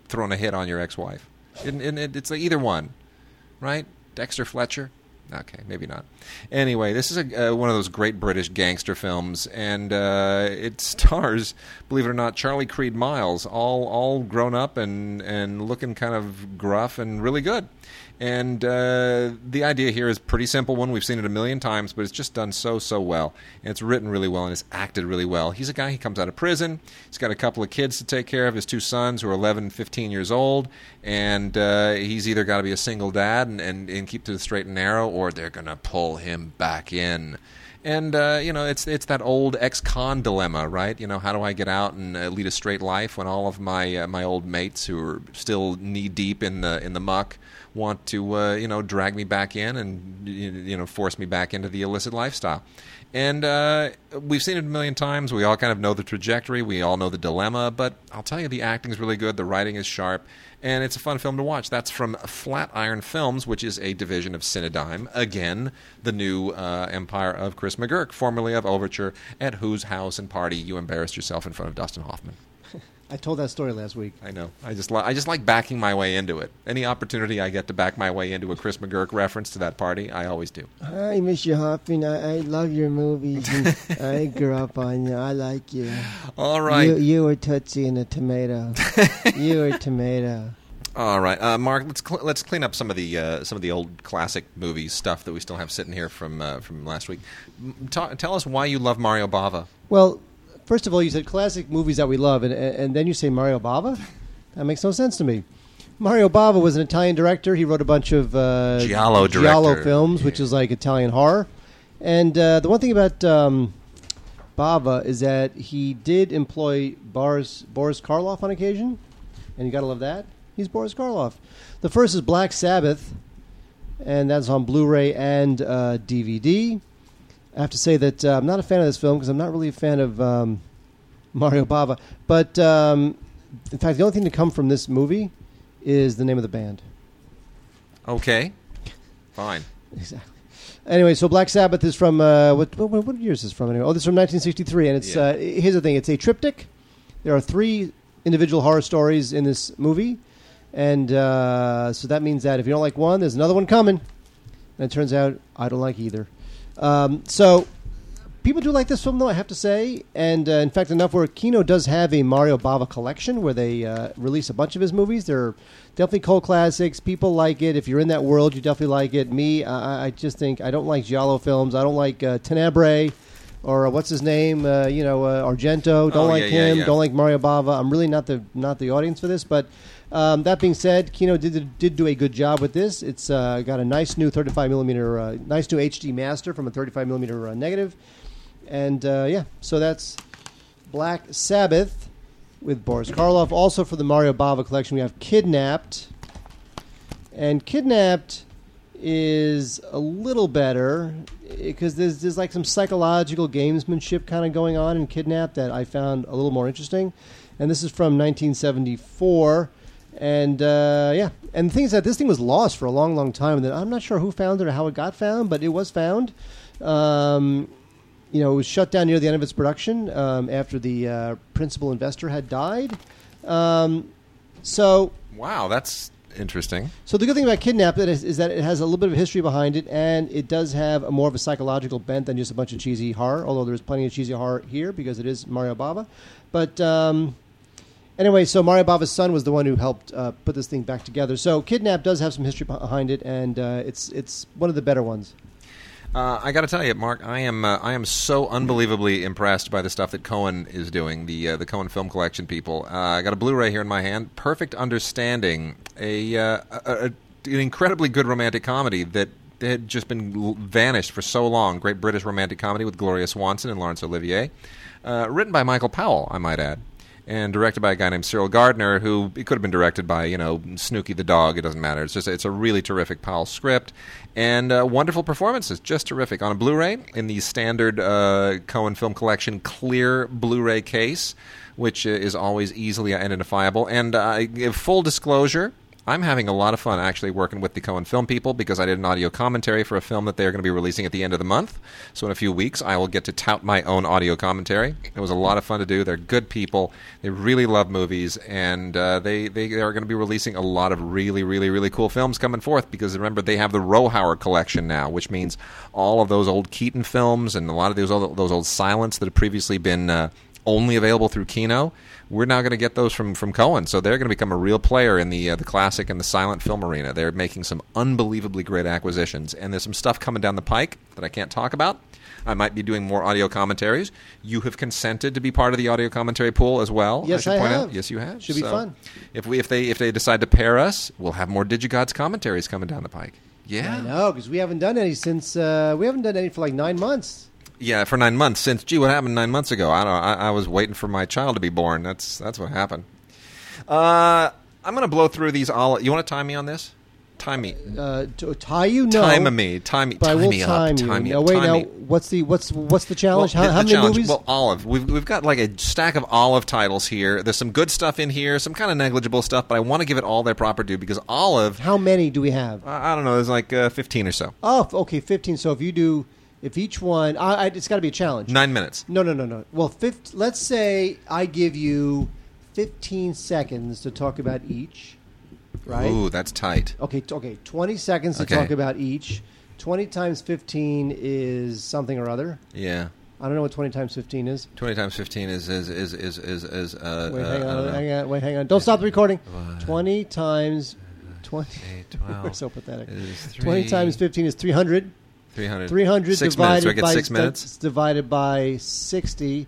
throwing a hit on your ex-wife? And it, it's like either one, right? Dexter Fletcher. Okay, maybe not. Anyway, this is a, uh, one of those great British gangster films, and uh, it stars, believe it or not, Charlie Creed Miles, all all grown up and and looking kind of gruff and really good. And uh, the idea here is pretty simple one. We've seen it a million times, but it's just done so, so well. And it's written really well and it's acted really well. He's a guy, he comes out of prison. He's got a couple of kids to take care of, his two sons who are 11 and 15 years old. And uh, he's either got to be a single dad and, and, and keep to the straight and narrow, or they're going to pull him back in. And uh, you know, it's it's that old ex-con dilemma, right? You know, how do I get out and uh, lead a straight life when all of my uh, my old mates who are still knee deep in the in the muck want to uh, you know drag me back in and you know force me back into the illicit lifestyle? And uh, we've seen it a million times. We all kind of know the trajectory. We all know the dilemma. But I'll tell you, the acting's really good. The writing is sharp. And it's a fun film to watch. That's from Flatiron Films, which is a division of Cinedigm. Again, the new uh, empire of Chris McGurk, formerly of Overture, at whose house and party you embarrassed yourself in front of Dustin Hoffman. I told that story last week. I know. I just, li- I just like backing my way into it. Any opportunity I get to back my way into a Chris McGurk reference to that party, I always do. Hi, Mr. Hoffman. I, I love your movies. And I grew up on you. I like you. All right. You, you were Tootsie and a tomato. you were tomato. All right, uh, Mark. Let's cl- let's clean up some of the uh, some of the old classic movie stuff that we still have sitting here from uh, from last week. M- ta- tell us why you love Mario Bava. Well, first of all, you said classic movies that we love, and, and then you say Mario Bava? That makes no sense to me. Mario Bava was an Italian director. He wrote a bunch of uh, Giallo Giallo films, which is like Italian horror. And uh, the one thing about um, Bava is that he did employ Boris, Boris Karloff on occasion, and you got to love that. He's Boris Karloff. The first is Black Sabbath, and that's on Blu-ray and uh, DVD. I have to say that uh, I'm not a fan of this film because I'm not really a fan of um, Mario Bava. But um, in fact, the only thing to come from this movie is the name of the band. Okay, fine. Exactly. Anyway, so Black Sabbath is from uh, what, what what year is this from? Anyway, oh, this is from 1963, and it's Yeah. uh, here's the thing: it's a triptych. There are three individual horror stories in this movie, and uh, so that means that if you don't like one, there's another one coming. And it turns out I don't like either. Um, so people do like this film, though I have to say, and uh, in fact, enough where Kino does have a Mario Bava collection where they uh, release a bunch of his movies. They're definitely cult classics. People like it. If you're in that world, you definitely like it. Me, I, I just think I don't like giallo films. I don't like uh, Tenebrae or uh, what's his name? Uh, you know, uh, Argento. Don't Oh, like yeah, yeah, him. yeah. Don't like Mario Bava. I'm really not the not the audience for this, but. Um, that being said, Kino did did do a good job with this. It's uh, got a nice new 35 millimeter, uh, nice new HD master from a 35 millimeter uh, negative, and uh, yeah, so that's Black Sabbath with Boris Karloff. Also for the Mario Bava collection, we have Kidnapped, and Kidnapped is a little better because there's there's like some psychological gamesmanship kind of going on in Kidnapped that I found a little more interesting, and this is from 1974. And uh, yeah, and the thing is that this thing was lost for a long, long time. And then I'm not sure who found it or how it got found, but it was found. Um, you know, it was shut down near the end of its production um, after the uh, principal investor had died. Um, so, Wow, that's interesting. so the good thing about Kidnap is, is that it has a little bit of history behind it, and it does have a more of a psychological bent than just a bunch of cheesy horror. Although there's plenty of cheesy horror here because it is Mario Bava. But um, anyway, so Mario Bava's son was the one who helped uh, put this thing back together. So Kidnap does have some history behind it, and uh, it's it's one of the better ones. Uh, I got to tell you, Mark, I am uh, I am so unbelievably impressed by the stuff that Cohen is doing. The uh, the Cohen Film Collection people. Uh, I got a Blu-ray here in my hand. Perfect Understanding, a, uh, a, a an incredibly good romantic comedy that had just been vanished for so long. Great British romantic comedy with Gloria Swanson and Laurence Olivier. Uh, written by Michael Powell, I might add. And directed by a guy named Cyril Gardner, who it could have been directed by, you know, Snooky the dog. It doesn't matter. It's just it's a really terrific Powell script, and uh, wonderful performances, just terrific on a Blu-ray in the standard uh, Cohen Film Collection clear Blu-ray case, which uh, is always easily identifiable. And uh, full disclosure, I'm having a lot of fun actually working with the Cohen Film people because I did an audio commentary for a film that they're going to be releasing at the end of the month. So in a few weeks, I will get to tout my own audio commentary. It was a lot of fun to do. They're good people. They really love movies, and uh, they they are going to be releasing a lot of really really really cool films coming forth because remember they have the Rohauer collection now, which means all of those old Keaton films and a lot of those old, those old silents that have previously been. Uh, only available through Kino. We're now going to get those from from Cohen, so they're going to become a real player in the uh, the classic and the silent film arena. They're making some unbelievably great acquisitions, and there's some stuff coming down the pike that I can't talk about. I might be doing more audio commentaries. You have consented to be part of the audio commentary pool as well. Yes, I point have. Out. Yes, you have. Should be fun. If we if they if they decide to pair us, we'll have more Digigods commentaries coming down the pike. Yeah, I know because we haven't done any since uh, we haven't done any for like nine months. Yeah, for nine months. Since gee, what happened nine months ago? I don't. I, I was waiting for my child to be born. That's that's what happened. Uh, I'm gonna blow through these all. You want to time me on this? Time me. Uh, to tie you, no. Time me. Time me. But I time will me time up. you. Time me now wait, time now me. what's the what's what's the challenge? Well, how the- how the many challenge- movies? Well, Olive. We've we've got like a stack of Olive titles here. There's some good stuff in here, some kind of negligible stuff, but I want to give it all their proper due because Olive. how many do we have? I I don't know. There's like uh, 15 or so. Oh, okay, fifteen. So if you do, if each one, I, I, it's got to be a challenge. Nine minutes. No, no, no, no. Well, 50, let's say I give you fifteen seconds to talk about each. Right. Ooh, that's tight. Okay. T- okay. Twenty seconds to Okay. talk about each. Twenty times fifteen is something or other. Yeah. I don't know what twenty times fifteen is. 20 times 15 is is is is is, is uh, Wait, uh, hang I don't on, know. hang on, wait, hang on. Don't stop the recording. What? Twenty times twenty. Eight, 12. We're so pathetic. is Twenty three- times fifteen is three hundred. 300. 300 Six divided minutes. Do I get by six minutes? that's divided by 60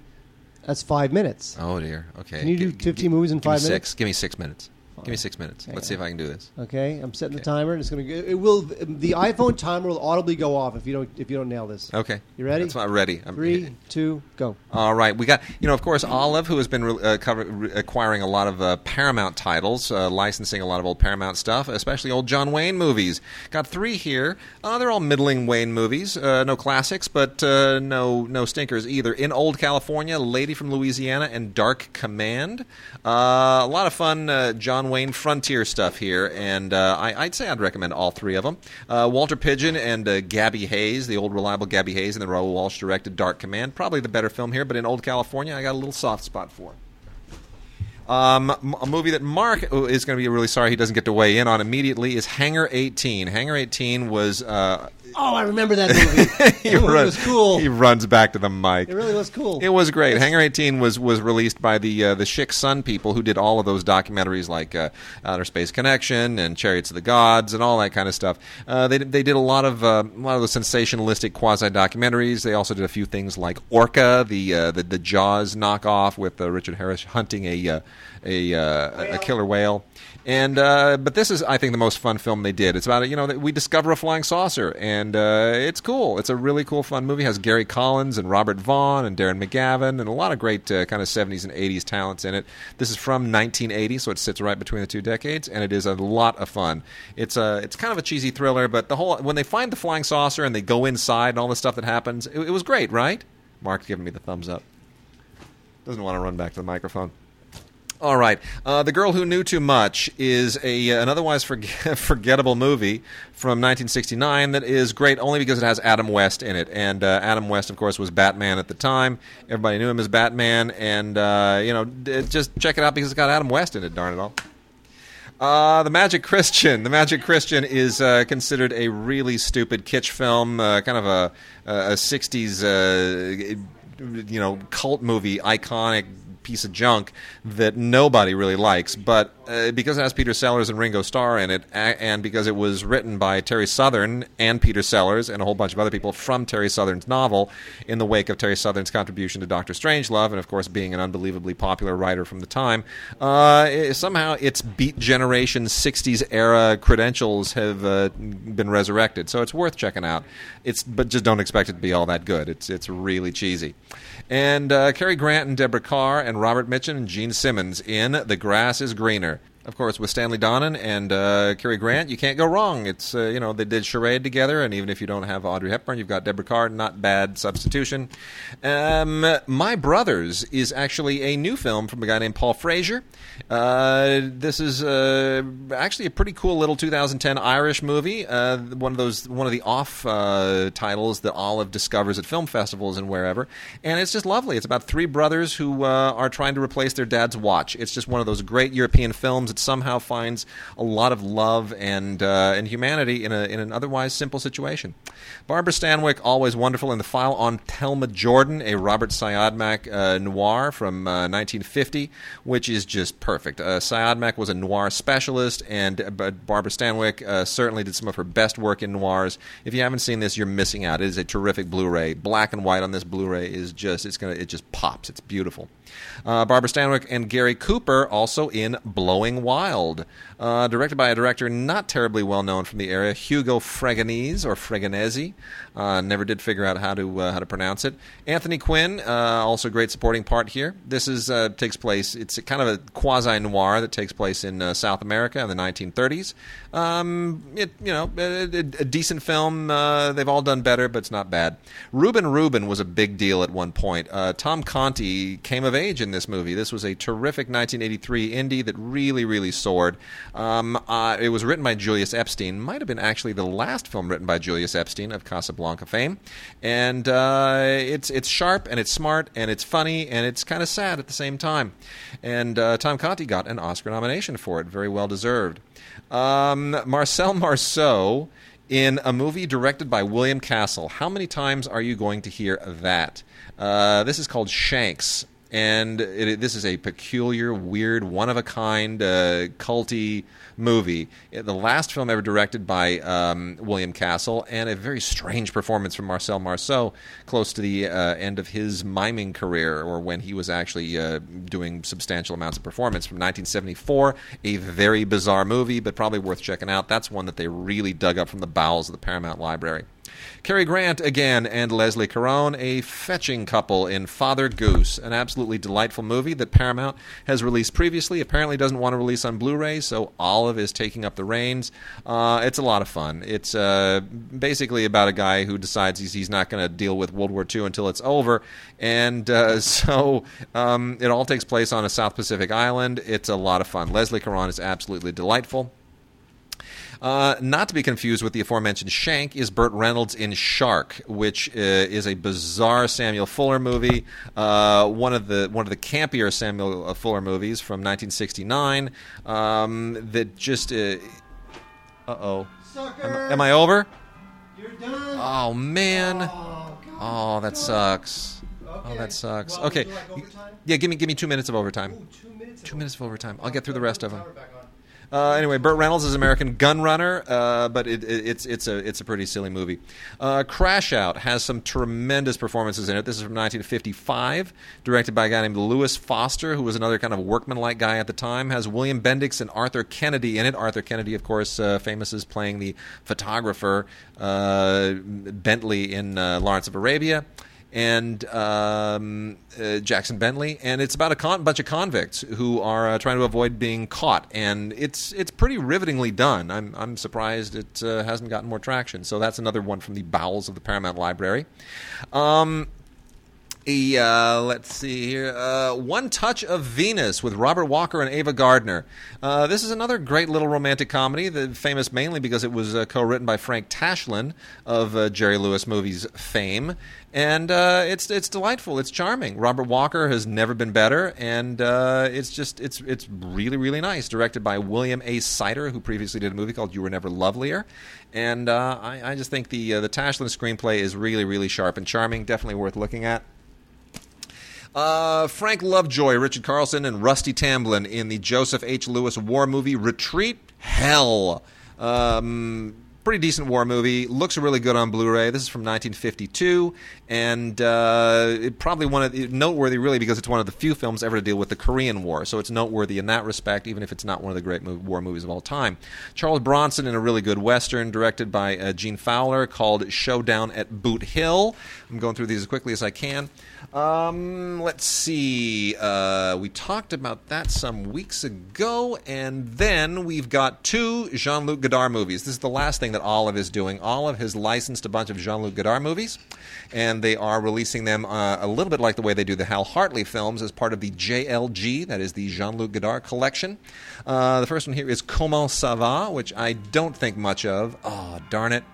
that's 5 minutes. Oh dear. Okay. Can you do G- g- 15 movies in give me five minutes? Six. Give me six minutes. Give me six minutes. Let's see if I can do this. Okay, I'm setting the timer and it's going to it will the iPhone timer will audibly go off if you don't if you don't nail this. Okay. You ready? That's not ready. I'm Three, two, go. All right, we got you know, of course, Olive, who has been re- uh, cover- re- acquiring a lot of uh, Paramount titles, uh, licensing a lot of old Paramount stuff, especially old John Wayne movies. Got three here. Uh, they're all middling Wayne movies, uh, no classics, but uh, no no stinkers either. In Old California, Lady from Louisiana, and Dark Command. Uh, a lot of fun uh, John Wayne frontier stuff here, and uh, I, I'd say I'd recommend all three of them. Uh, Walter Pidgeon and uh, Gabby Hayes, the old reliable Gabby Hayes, and the Raoul Walsh directed Dark Command. Probably the better film here, but in Old California, I got a little soft spot for. Um, a movie that Mark is going to be really sorry he doesn't get to weigh in on immediately is Hangar 18. Hangar 18 was uh, Oh, I remember that movie. he That run- was cool. He runs back to the mic. It really was cool. It was great. Hangar 18 was was released by the uh, the Schick Sunn people who did all of those documentaries like uh, Outer Space Connection and Chariots of the Gods and all that kind of stuff. Uh, they they did a lot of uh, a lot of the sensationalistic quasi documentaries. They also did a few things like Orca, the uh, the, the Jaws knockoff with uh, Richard Harris hunting a uh, a, uh, a killer whale. And uh, but this is, I think, the most fun film they did. It's about you know we discover a flying saucer, and uh, it's cool. It's a really cool, fun movie. It has Gary Collins and Robert Vaughn and Darren McGavin and a lot of great uh, kind of 70s and 80s talents in it. This is from 1980, so it sits right between the two decades, and it is a lot of fun. It's a it's kind of a cheesy thriller, but the whole when they find the flying saucer and they go inside and all the stuff that happens, it, it was great, right? Mark's giving me the thumbs up. Doesn't want to run back to the microphone. All right. Uh, the Girl Who Knew Too Much is a an otherwise forg- forgettable movie from 1969 that is great only because it has Adam West in it. And uh, Adam West, of course, was Batman at the time. Everybody knew him as Batman. And, uh, you know, d- just check it out because it's got Adam West in it, darn it all. Uh, the Magic Christian. The Magic Christian is uh, considered a really stupid kitsch film, uh, kind of a, a 60s, uh, you know, cult movie, iconic piece of junk that nobody really likes. But uh, because it has Peter Sellers and Ringo Starr in it, and because it was written by Terry Southern and Peter Sellers and a whole bunch of other people from Terry Southern's novel, in the wake of Terry Southern's contribution to Doctor Strangelove, and of course being an unbelievably popular writer from the time, uh, it- somehow its Beat Generation '60s era credentials have uh, been resurrected. So it's worth checking out. It's but just don't expect it to be all that good. It's it's really cheesy. And uh, Cary Grant and Deborah Kerr and Robert Mitchum and Jean Simmons in The Grass Is Greener. Of course, with Stanley Donen and uh, Cary Grant, you can't go wrong. It's uh, you know they did Charade together, and even if you don't have Audrey Hepburn, you've got Deborah Kerr. Not bad substitution. Um, My Brothers is actually a new film from a guy named Paul Fraser. Uh, this is uh, actually a pretty cool little 2010 Irish movie. Uh, one of those, one of the off uh, titles that Olive discovers at film festivals and wherever. And it's just lovely. It's about three brothers who uh, are trying to replace their dad's watch. It's just one of those great European films somehow finds a lot of love and uh, and humanity in a in an otherwise simple situation. Barbara Stanwyck, always wonderful in the file on Thelma Jordon, a Robert Siodmak uh, noir from uh, 1950, which is just perfect. Uh, Siodmak was a noir specialist, and uh, but Barbara Stanwyck uh, certainly did some of her best work in noirs. If you haven't seen this, you're missing out. It is a terrific Blu-ray. Black and white on this Blu-ray is just it's gonna it just pops. It's beautiful. Uh, Barbara Stanwyck and Gary Cooper also in Blowing Wild, uh, directed by a director not terribly well known from the area, Hugo Fregonese or Fregonese. Uh, never did figure out how to uh, how to pronounce it. Anthony Quinn, uh, also great supporting part here. This is uh, takes place. It's kind of a quasi noir that takes place in uh, South America in the 1930s. Um, it you know a, a, decent film. They've all done better, but it's not bad. Ruben Reuben was a big deal at one point. Tom Conti came of age in this movie. This was a terrific 1983 indie that really really soared. Um, uh, it was written by Julius Epstein. Might have been actually the last film written by Julius Epstein of Casablanca fame. And uh, it's it's sharp and it's smart and it's funny and it's kind of sad at the same time. And uh, Tom Conti got an Oscar nomination for it, very well deserved. Um, Marcel Marceau in a movie directed by William Castle. How many times are you going to hear that? Uh, this is called Shanks, and it, this is a peculiar, weird, one of a kind, uh, culty movie. The last film ever directed by um, William Castle, and a very strange performance from Marcel Marceau, close to the uh, end of his miming career, or when he was actually uh, doing substantial amounts of performance. From 1974, a very bizarre movie, but probably worth checking out. That's one that they really dug up from the bowels of the Paramount Library. Cary Grant again and Leslie Caron, a fetching couple in Father Goose, an absolutely delightful movie that Paramount has released previously. Apparently doesn't want to release on Blu-ray, so Olive is taking up the reins. Uh, it's a lot of fun. It's uh, basically about a guy who decides he's, he's not going to deal with World War II until it's over, and uh, so um, it all takes place on a South Pacific island. It's a lot of fun. Leslie Caron is absolutely delightful. Uh, not to be confused with the aforementioned Shank is Burt Reynolds in Shark, which uh, is a bizarre Samuel Fuller movie, uh, one of the one of the campier Samuel Fuller movies from 1969. Um, that just uh oh, am, am I over? You're done. Oh man, Oh, oh that sucks. Oh that sucks. Well, Okay, like yeah, give me give me two minutes of overtime. Ooh, two minutes. Two minutes of overtime. I'll get through the rest of them. Uh, anyway, Burt Reynolds is American Gun Runner, uh, but it, it, it's it's a it's a pretty silly movie. Uh, Crash Out has some tremendous performances in it. This is from 1955, directed by a guy named Lewis Foster, who was another kind of workmanlike guy at the time. Has William Bendix and Arthur Kennedy in it. Arthur Kennedy, of course, uh, famous as playing the photographer uh, Bentley in uh, Lawrence of Arabia and um, uh, Jackson Bentley, and it's about a con- bunch of convicts who are uh, trying to avoid being caught, and it's it's pretty rivetingly done. I'm I'm surprised it uh, hasn't gotten more traction. So that's another one from the bowels of the Paramount Library. Um, uh, let's see here. Uh, One Touch of Venus with Robert Walker and Ava Gardner. Uh, this is another great little romantic comedy, that famous mainly because it was uh, co-written by Frank Tashlin of uh, Jerry Lewis movies fame, and uh, it's it's delightful. It's charming. Robert Walker has never been better, and uh, it's just it's it's really really nice. Directed by William A. Seiter, who previously did a movie called You Were Never Lovelier, and I, I just think the the Tashlin screenplay is really really sharp and charming. Definitely worth looking at. Uh, Frank Lovejoy, Richard Carlson, and Rusty Tamblyn in the Joseph H. Lewis war movie Retreat Hell. Um, pretty decent war movie. Looks really good on Blu-ray. This is from 1952, and uh, it probably one of the, noteworthy really because it's one of the few films ever to deal with the Korean War. So it's noteworthy in that respect, even if it's not one of the great mov- war movies of all time. Charles Bronson in a really good western directed by uh, Gene Fowler called Showdown at Boot Hill. I'm going through these as quickly as I can. Um, let's see. Uh, we talked about that some weeks ago, and then we've got two Jean Luc Godard movies. This is the last thing that Olive is doing. Olive has licensed a bunch of Jean Luc Godard movies, and they are releasing them uh, a little bit like the way they do the Hal Hartley films as part of the JLG, that is the Jean Luc Godard collection. Uh, the first one here is Comment ça va, which I don't think much of. Oh, darn it.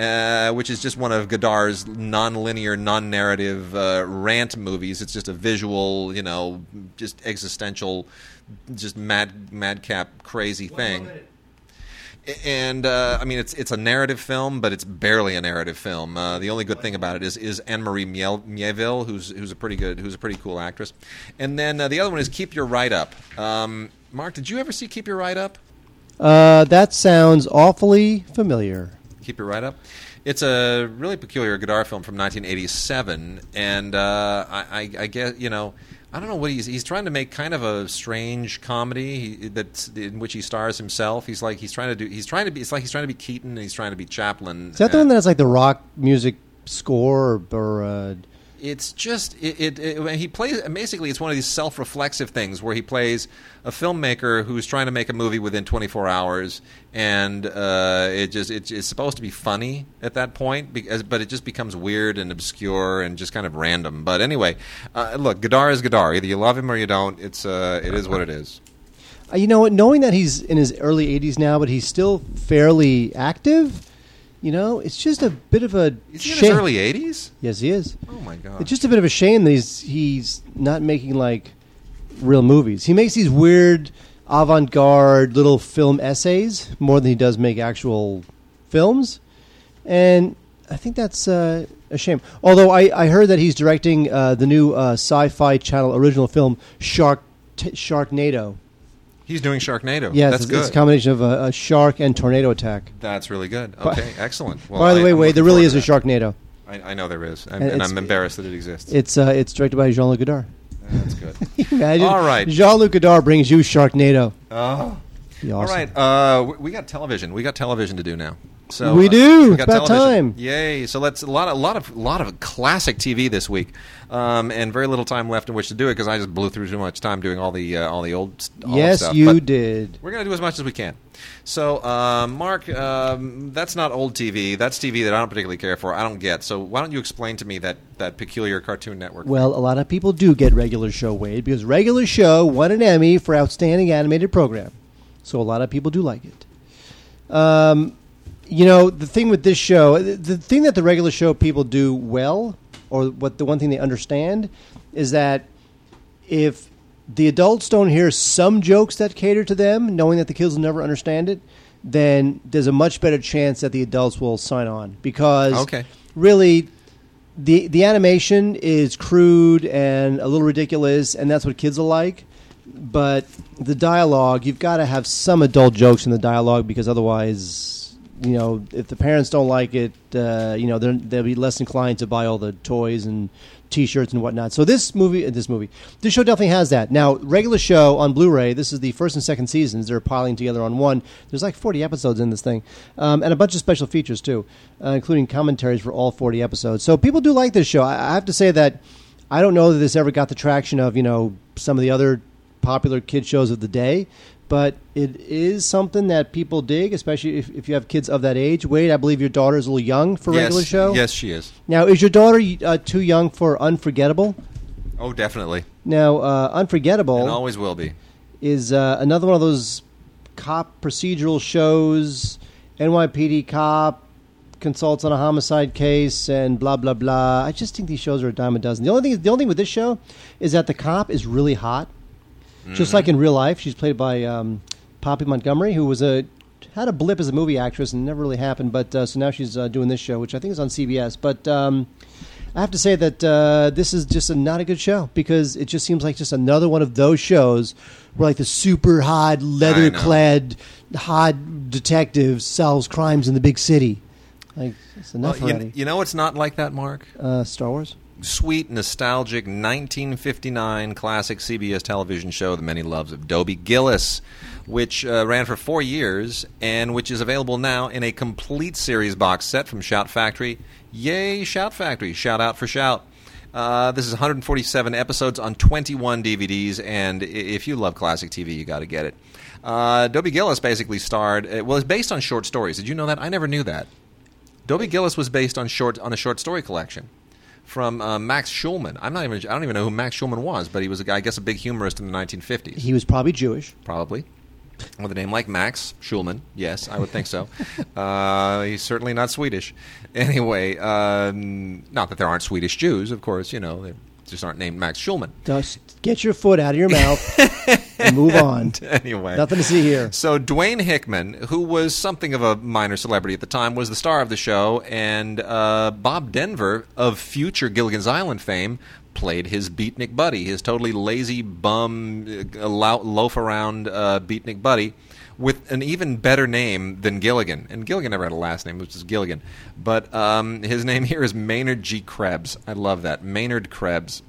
Uh, which is just one of Godard's non-linear, non-narrative uh, rant movies. It's just a visual, you know, just existential, just mad, madcap, crazy thing. And uh, I mean, it's it's a narrative film, but it's barely a narrative film. Uh, the only good thing about it is is Anne Marie Mieville, who's who's a pretty good, who's a pretty cool actress. And then uh, the other one is Keep Your Right Up. Um, Mark, did you ever see Keep Your Right Up? Uh, that sounds awfully familiar. Keep Your Right Up. It's a really peculiar Godard film from 1987, and uh, I, I, I guess you know. I don't know what he's he's trying to make kind of a strange comedy he, that's in which he stars himself. He's like he's trying to do he's trying to be it's like he's trying to be Keaton and he's trying to be Chaplin. Is that the one that has like the rock music score or, or uh, it's just it, it, it, he plays basically it's one of these self-reflexive things where he plays a filmmaker who's trying to make a movie within 24 hours and uh, it just it, it's supposed to be funny at that point because, but it just becomes weird and obscure and just kind of random. But anyway uh, look Godard is Godard. Either you love him or you don't. It's uh, it is what it is. Uh, you know what? Knowing that he's in his early 80s now but he's still fairly active you know, it's just a bit of a Is he in shame. his early 80s? yes, he is. Oh my god. It's just a bit of a shame that he's he's not making like real movies. He makes these weird avant-garde little film essays more than he does make actual films, and I think that's uh, a shame. Although I, I heard that he's directing uh, the new uh, Sci-Fi Channel original film Shark t- Sharknado. He's doing Sharknado. Yes, That's it's, good. it's a combination of a, a shark and tornado attack. That's really good. Okay, excellent. Well, By the I- way, I'm Wade, there really is a Sharknado. I, I know there is, and, And and I'm embarrassed that it exists. It's uh, it's directed by Jean-Luc Godard. That's good. Imagine All right. Jean-Luc Godard brings you Sharknado. Oh. Awesome. right, uh, we- we got television. We got television to do now. So We uh, do. we It's got about television. time. Yay! So let's a lot, of, a lot of, lot of classic TV this week, um, and very little time left in which to do it because I just blew through too much time doing all the uh, all the old old Yes, stuff. you But did. We're gonna do as much as we can. So, uh, Mark, um, that's not old TV. That's TV that I don't particularly care for. I don't get. So, why don't you explain to me that that peculiar Cartoon Network? Well, a lot of people do get regular show Wade because regular show won an Emmy for outstanding animated program, so a lot of people do like it. Um, you know, the thing with this show, the, thing that the regular show people do well, or what the one thing they understand, is that if the adults don't hear some jokes that cater to them, knowing that the kids will never understand it, then there's a much better chance that the adults will sign on because Okay. really the the animation is crude and a little ridiculous, and that's what kids will like. But the dialogue, you've got to have some adult jokes in the dialogue because otherwise, you know, if the parents don't like it, uh, you know, they'll be less inclined to buy all the toys and T-shirts and whatnot. So this movie, uh, this movie, this show definitely has that. Now, regular show on Blu-ray. This is the first and second seasons. They're piling together on one. There's like 40 episodes in this thing, um, and a bunch of special features too, uh, including commentaries for all 40 episodes. So people do like this show. I, I have to say that I don't know that this ever got the traction of you know some of the other popular kid shows of the day. But it is something that people dig, especially if, if you have kids of that age. Wade, I believe your daughter is a little young for yes, regular show. Yes, she is. Now, is your daughter uh, too young for Unforgettable? Oh, definitely, Now, uh, Unforgettable and always will be. is uh, another one of those cop procedural shows. NYPD cop consults on a homicide case and blah blah blah. I just think these shows are a dime a dozen. The only thing, the only thing with this show is that the cop is really hot, just like in real life. She's played by um, Poppy Montgomery, who was a had a blip as a movie actress and never really happened. But uh, so now she's uh, doing this show, which I think is on CBS. But um, I have to say that uh, this is just a, not a good show because it just seems like just another one of those shows where like the super hot leather clad hot detective solves crimes in the big city. Like it's enough Well, already. you, you know it's not like that, Mark? uh, Star Wars. Sweet, nostalgic 1959 classic CBS television show the many loves of Dobie Gillis, which uh, ran for four years and which is available now in a complete series box set from Shout Factory. Yay, Shout Factory! Shout out for Shout. Uh, this is 147 episodes on 21 DVDs, and if you love classic TV, you got to get it. Uh, Dobie Gillis basically starred. uh, Well, it's based on short stories. Did you know that? I never knew that. Dobie Gillis was based on short on a short story collection from uh, Max Shulman. I'm not even. I don't even know who Max Shulman was, but he was a guy, I guess, a big humorist in the 1950s, He was probably Jewish. probably. With a name like Max Shulman, yes, I would think so. uh, he's certainly not Swedish. Anyway, um, not that there aren't Swedish Jews, of course. You know, they just aren't named Max Shulman. Just get your foot out of your mouth move on. Anyway, Nothing to see here. So Dwayne Hickman, who was something of a minor celebrity at the time, was the star of the show, and uh, Bob Denver of future Gilligan's Island fame played his beatnik buddy, his totally lazy bum, uh, loaf around uh, beatnik buddy. With an even better name than Gilligan, and Gilligan never had a last name, which is Gilligan. But um, his name here is Maynard G. Krebs. I love that, Maynard Krebs.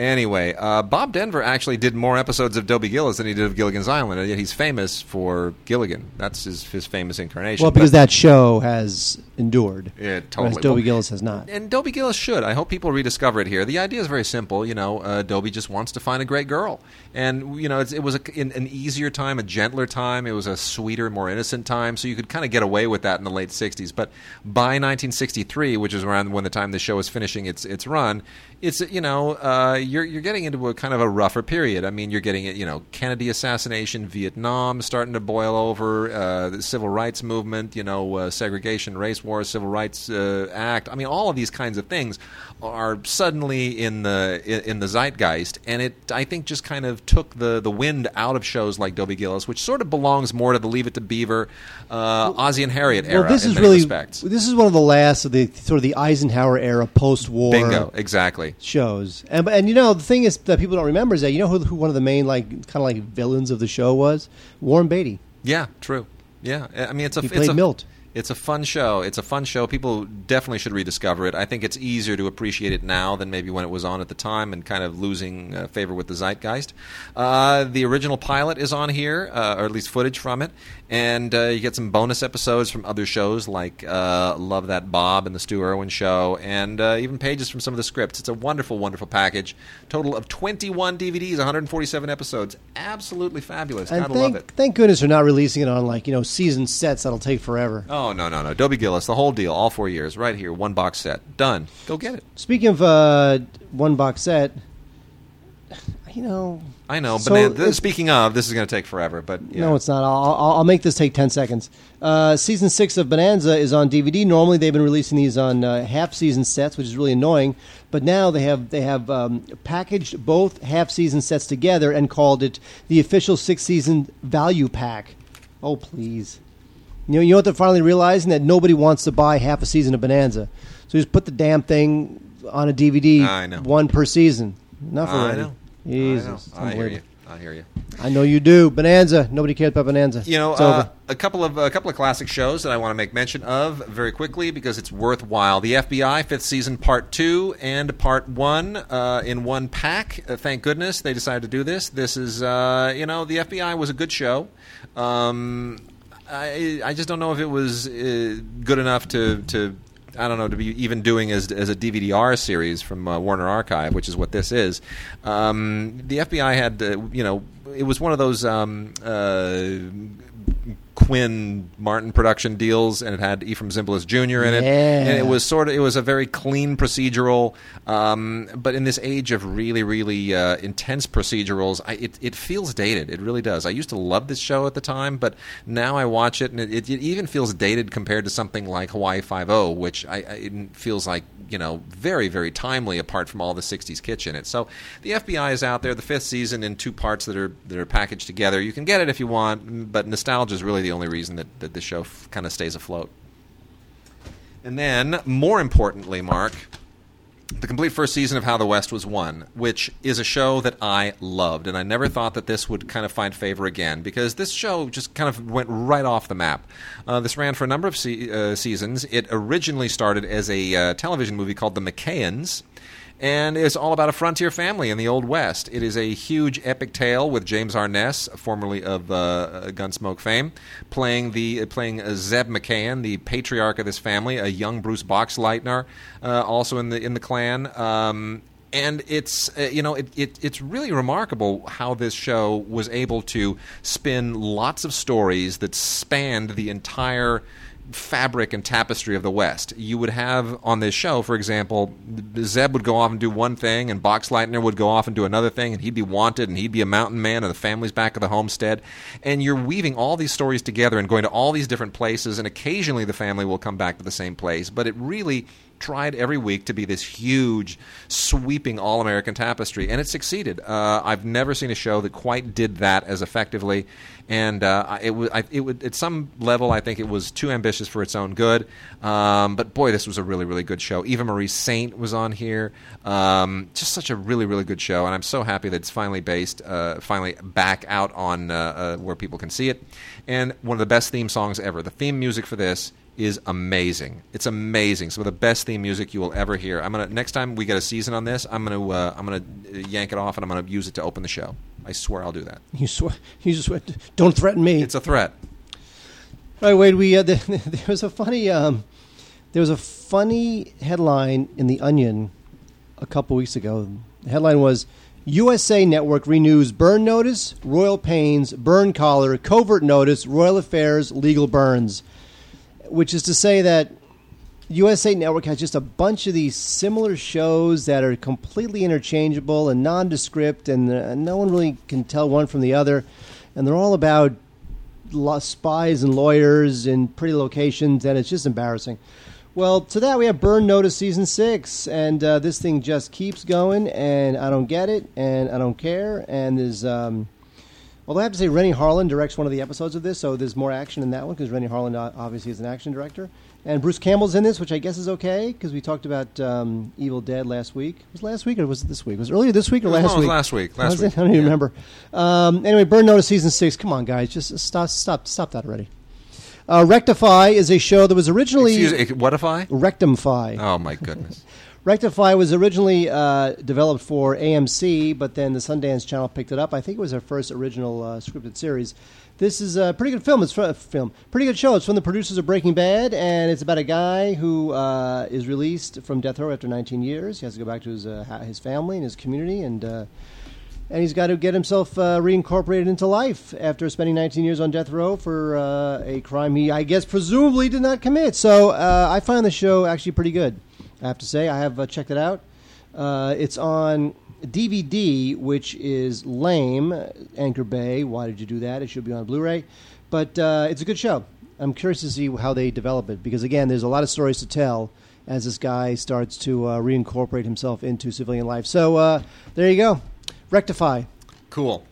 Anyway, uh, Bob Denver actually did more episodes of Dobie Gillis than he did of Gilligan's Island, and yet he's famous for Gilligan. That's his, his famous incarnation. Well, because But- that show has endured. Yeah, Whereas. Dobie Well, Gillis has not. and Dobie Gillis should. I hope people rediscover it here. The idea is very simple. You know, uh, Dobie just wants to find a great girl, and you know, it's, it was a, in, an easier time, a gentler time. It was a sweeter, more innocent time, so you could kind of get away with that in the late '60s. But by 1963, which is around when the time the show was finishing its its run, it's you know, uh, you're you're getting into a kind of a rougher period. I mean, you're getting it. you know, Kennedy assassination, Vietnam starting to boil over, uh, the civil rights movement, you know, uh, segregation, race wars, civil rights uh, act. I mean, all of these kinds of things are suddenly in the in, the zeitgeist, and it I think just kind of took the the wind out of shows like Dobie Gillis, which sort of belongs more to the Leave It to Beaver, uh, Ozzie and Harriet era well, this is really respects. this is one of the last of the sort of the Eisenhower era post-war Bingo, exactly. shows. And and you know the thing is that people don't remember is that you know who, who one of the main like kind of like villains of the show was Warren Beatty. Yeah, true. Yeah, I mean it's a He it's played a, Milt. It's a fun show. It's a fun show. People definitely should rediscover it. I think it's easier to appreciate it now than maybe when it was on at the time, and kind of losing uh, favor with the zeitgeist. Uh, the original pilot is on here, uh, or at least footage from it, and uh, you get some bonus episodes from other shows like uh, Love That Bob and the Stu Erwin Show, and uh, even pages from some of the scripts. It's a wonderful, wonderful package. Total of 21 DVDs, 147 episodes. Absolutely fabulous. And Gotta thank, love it. thank goodness they're not releasing it on like you know season sets that'll take forever. Oh no no no! No. Dobie Gillis, the whole deal, all four years, right here, one box set, done. Go get it. Speaking of uh, one box set, you know, I know, So but speaking of, this is going to take forever. But yeah. no, it's not. I'll, I'll, I'll make this take ten seconds. Uh, season six of Bonanza is on DVD. Normally, they've been releasing these on uh, half season sets, which is really annoying. But now they have they have um, packaged both half season sets together and called it the official six season value pack. Oh please. You know, you know what they're finally realizing that nobody wants to buy half a season of Bonanza, so just put the damn thing on a DVD, I know. one per season. Enough I already. know. Jesus, I, know. I hear you. I hear you. I know you do. Bonanza. Nobody cares about Bonanza. You know, uh, a couple of a couple of classic shows that I want to make mention of very quickly because it's worthwhile. The FBI fifth season, part two and part one uh, in one pack. Uh, thank goodness they decided to do this. This is, uh, you know, the FBI was a good show. Um, I I just don't know if it was uh, good enough to to. I don't know to be even doing as as a DVD-R series from uh, Warner Archive, which is what this is. Um, the FBI had, uh, you know, it was one of those um, uh, Quinn Martin production deals, and it had Efrem Zimbalist Jr. in it, Yeah. and it was sort of it was a very clean procedural. Um, but in this age of really really uh, intense procedurals, I, it it feels dated. It really does. I used to love this show at the time, but now I watch it, and it, it, it even feels dated compared to something like Hawaii Five O, which I, I it feels like you know very very timely apart from all the '60s kitsch in it. So the FBI is out there. The fifth season in two parts that are that are packaged together. You can get it if you want, but nostalgia is really the only reason that, that the show f- kind of stays afloat. And then, more importantly, Mark, the complete first season of How the West Was Won, which is a show that I loved, and I never thought that this would kind of find favor again because this show just kind of went right off the map. Uh, this ran for a number of se- uh, seasons. It originally started as a uh, television movie called The Macahans and it's all about a frontier family in the Old West. It is a huge epic tale with James Arness, formerly of uh, Gunsmoke fame, playing the uh, playing Zeb Macahan, the patriarch of this family, a young Bruce Boxleitner, uh, also in the in the clan. Um, and it's uh, you know it, it, it's really remarkable how this show was able to spin lots of stories that spanned the entire fabric and tapestry of the West. You would have on this show, for example, Zeb would go off and do one thing, and Boxleitner would go off and do another thing, and he'd be wanted, and he'd be a mountain man, and the family's back at the homestead. And you're weaving all these stories together and going to all these different places, and occasionally the family will come back to the same place. But it really tried every week to be this huge, sweeping all American tapestry, and it succeeded. Uh, I've never seen a show that quite did that as effectively, and uh, it was it would at some level I think it was too ambitious for its own good. Um, but boy, this was a really really good show. Eva Marie Saint was on here, um, just such a really really good show, and I'm so happy that it's finally based, uh, finally back out on uh, uh, where people can see it, and one of the best theme songs ever. The theme music for this is amazing. It's amazing. Some of the best theme music you will ever hear. I'm gonna next time we get a season on this, I'm gonna uh, I'm gonna yank it off and I'm gonna use it to open the show. I swear I'll do that. You swear? You swear? Don't threaten me. It's a threat. All right, Wade. We uh, there was a funny um, there was a funny headline in the Onion a couple weeks ago. The headline was USA Network renews burn notice, royal pains, burn collar, covert notice, royal affairs, legal burns which is to say that USA Network has just a bunch of these similar shows that are completely interchangeable and nondescript, and uh, no one really can tell one from the other. And they're all about spies and lawyers in pretty locations, and it's just embarrassing. Well, to that we have Burn Notice season six, and uh, this thing just keeps going, and I don't get it, and I don't care, and there's. Um, I have to say, Renny Harlin directs one of the episodes of this, so there's more action in that one because Renny Harlin obviously is an action director. And Bruce Campbell's in this, which I guess is okay because we talked about um, Evil Dead last week. Was it last week or was it this week? Was it earlier this week or last no, week? last week. Last week. I don't even yeah. remember. Um, anyway, Burn Notice season six. Come on, guys, just stop, stop, stop that already. Uh, Rectify is a show that was originally. Excuse, what if I? Rectify. Oh my goodness. Rectify was originally uh, developed for AMC, but then the Sundance Channel picked it up. I think it was their first original uh, scripted series. This is a pretty good film. It's a film, pretty good show. It's from the producers of Breaking Bad, and it's about a guy who uh, is released from death row after 19 years. He has to go back to his uh, his family and his community, and uh, and he's got to get himself uh, reincorporated into life after spending 19 years on death row for a crime he, I guess, presumably did not commit. So I find the show actually pretty good. I have to say, I have uh, checked it out. Uh, it's on DVD, which is lame. Anchor Bay, why did you do that? It should be on Blu-ray, but uh, it's a good show. I'm curious to see how they develop it because again, there's a lot of stories to tell as this guy starts to uh, reincorporate himself into civilian life. So uh, there you go, Rectify. Cool.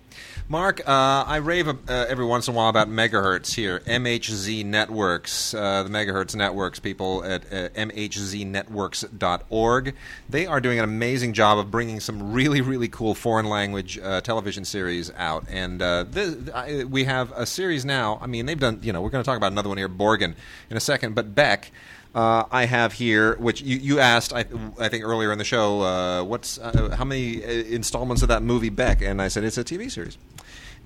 Mark, uh, I rave uh, every once in a while about megahertz here. MHZ Networks, uh, the megahertz networks, people at uh, mhznetworks.org. They are doing an amazing job of bringing some really, really cool foreign language uh, television series out. And uh, this, I, we have a series now. I mean, they've done, you know, we're going to talk about another one here, Borgen, in a second. But Beck. Uh, I have here, which you, you asked, I, I think earlier in the show, uh, what's uh, how many installments of that movie Beck? And I said it's a TV series.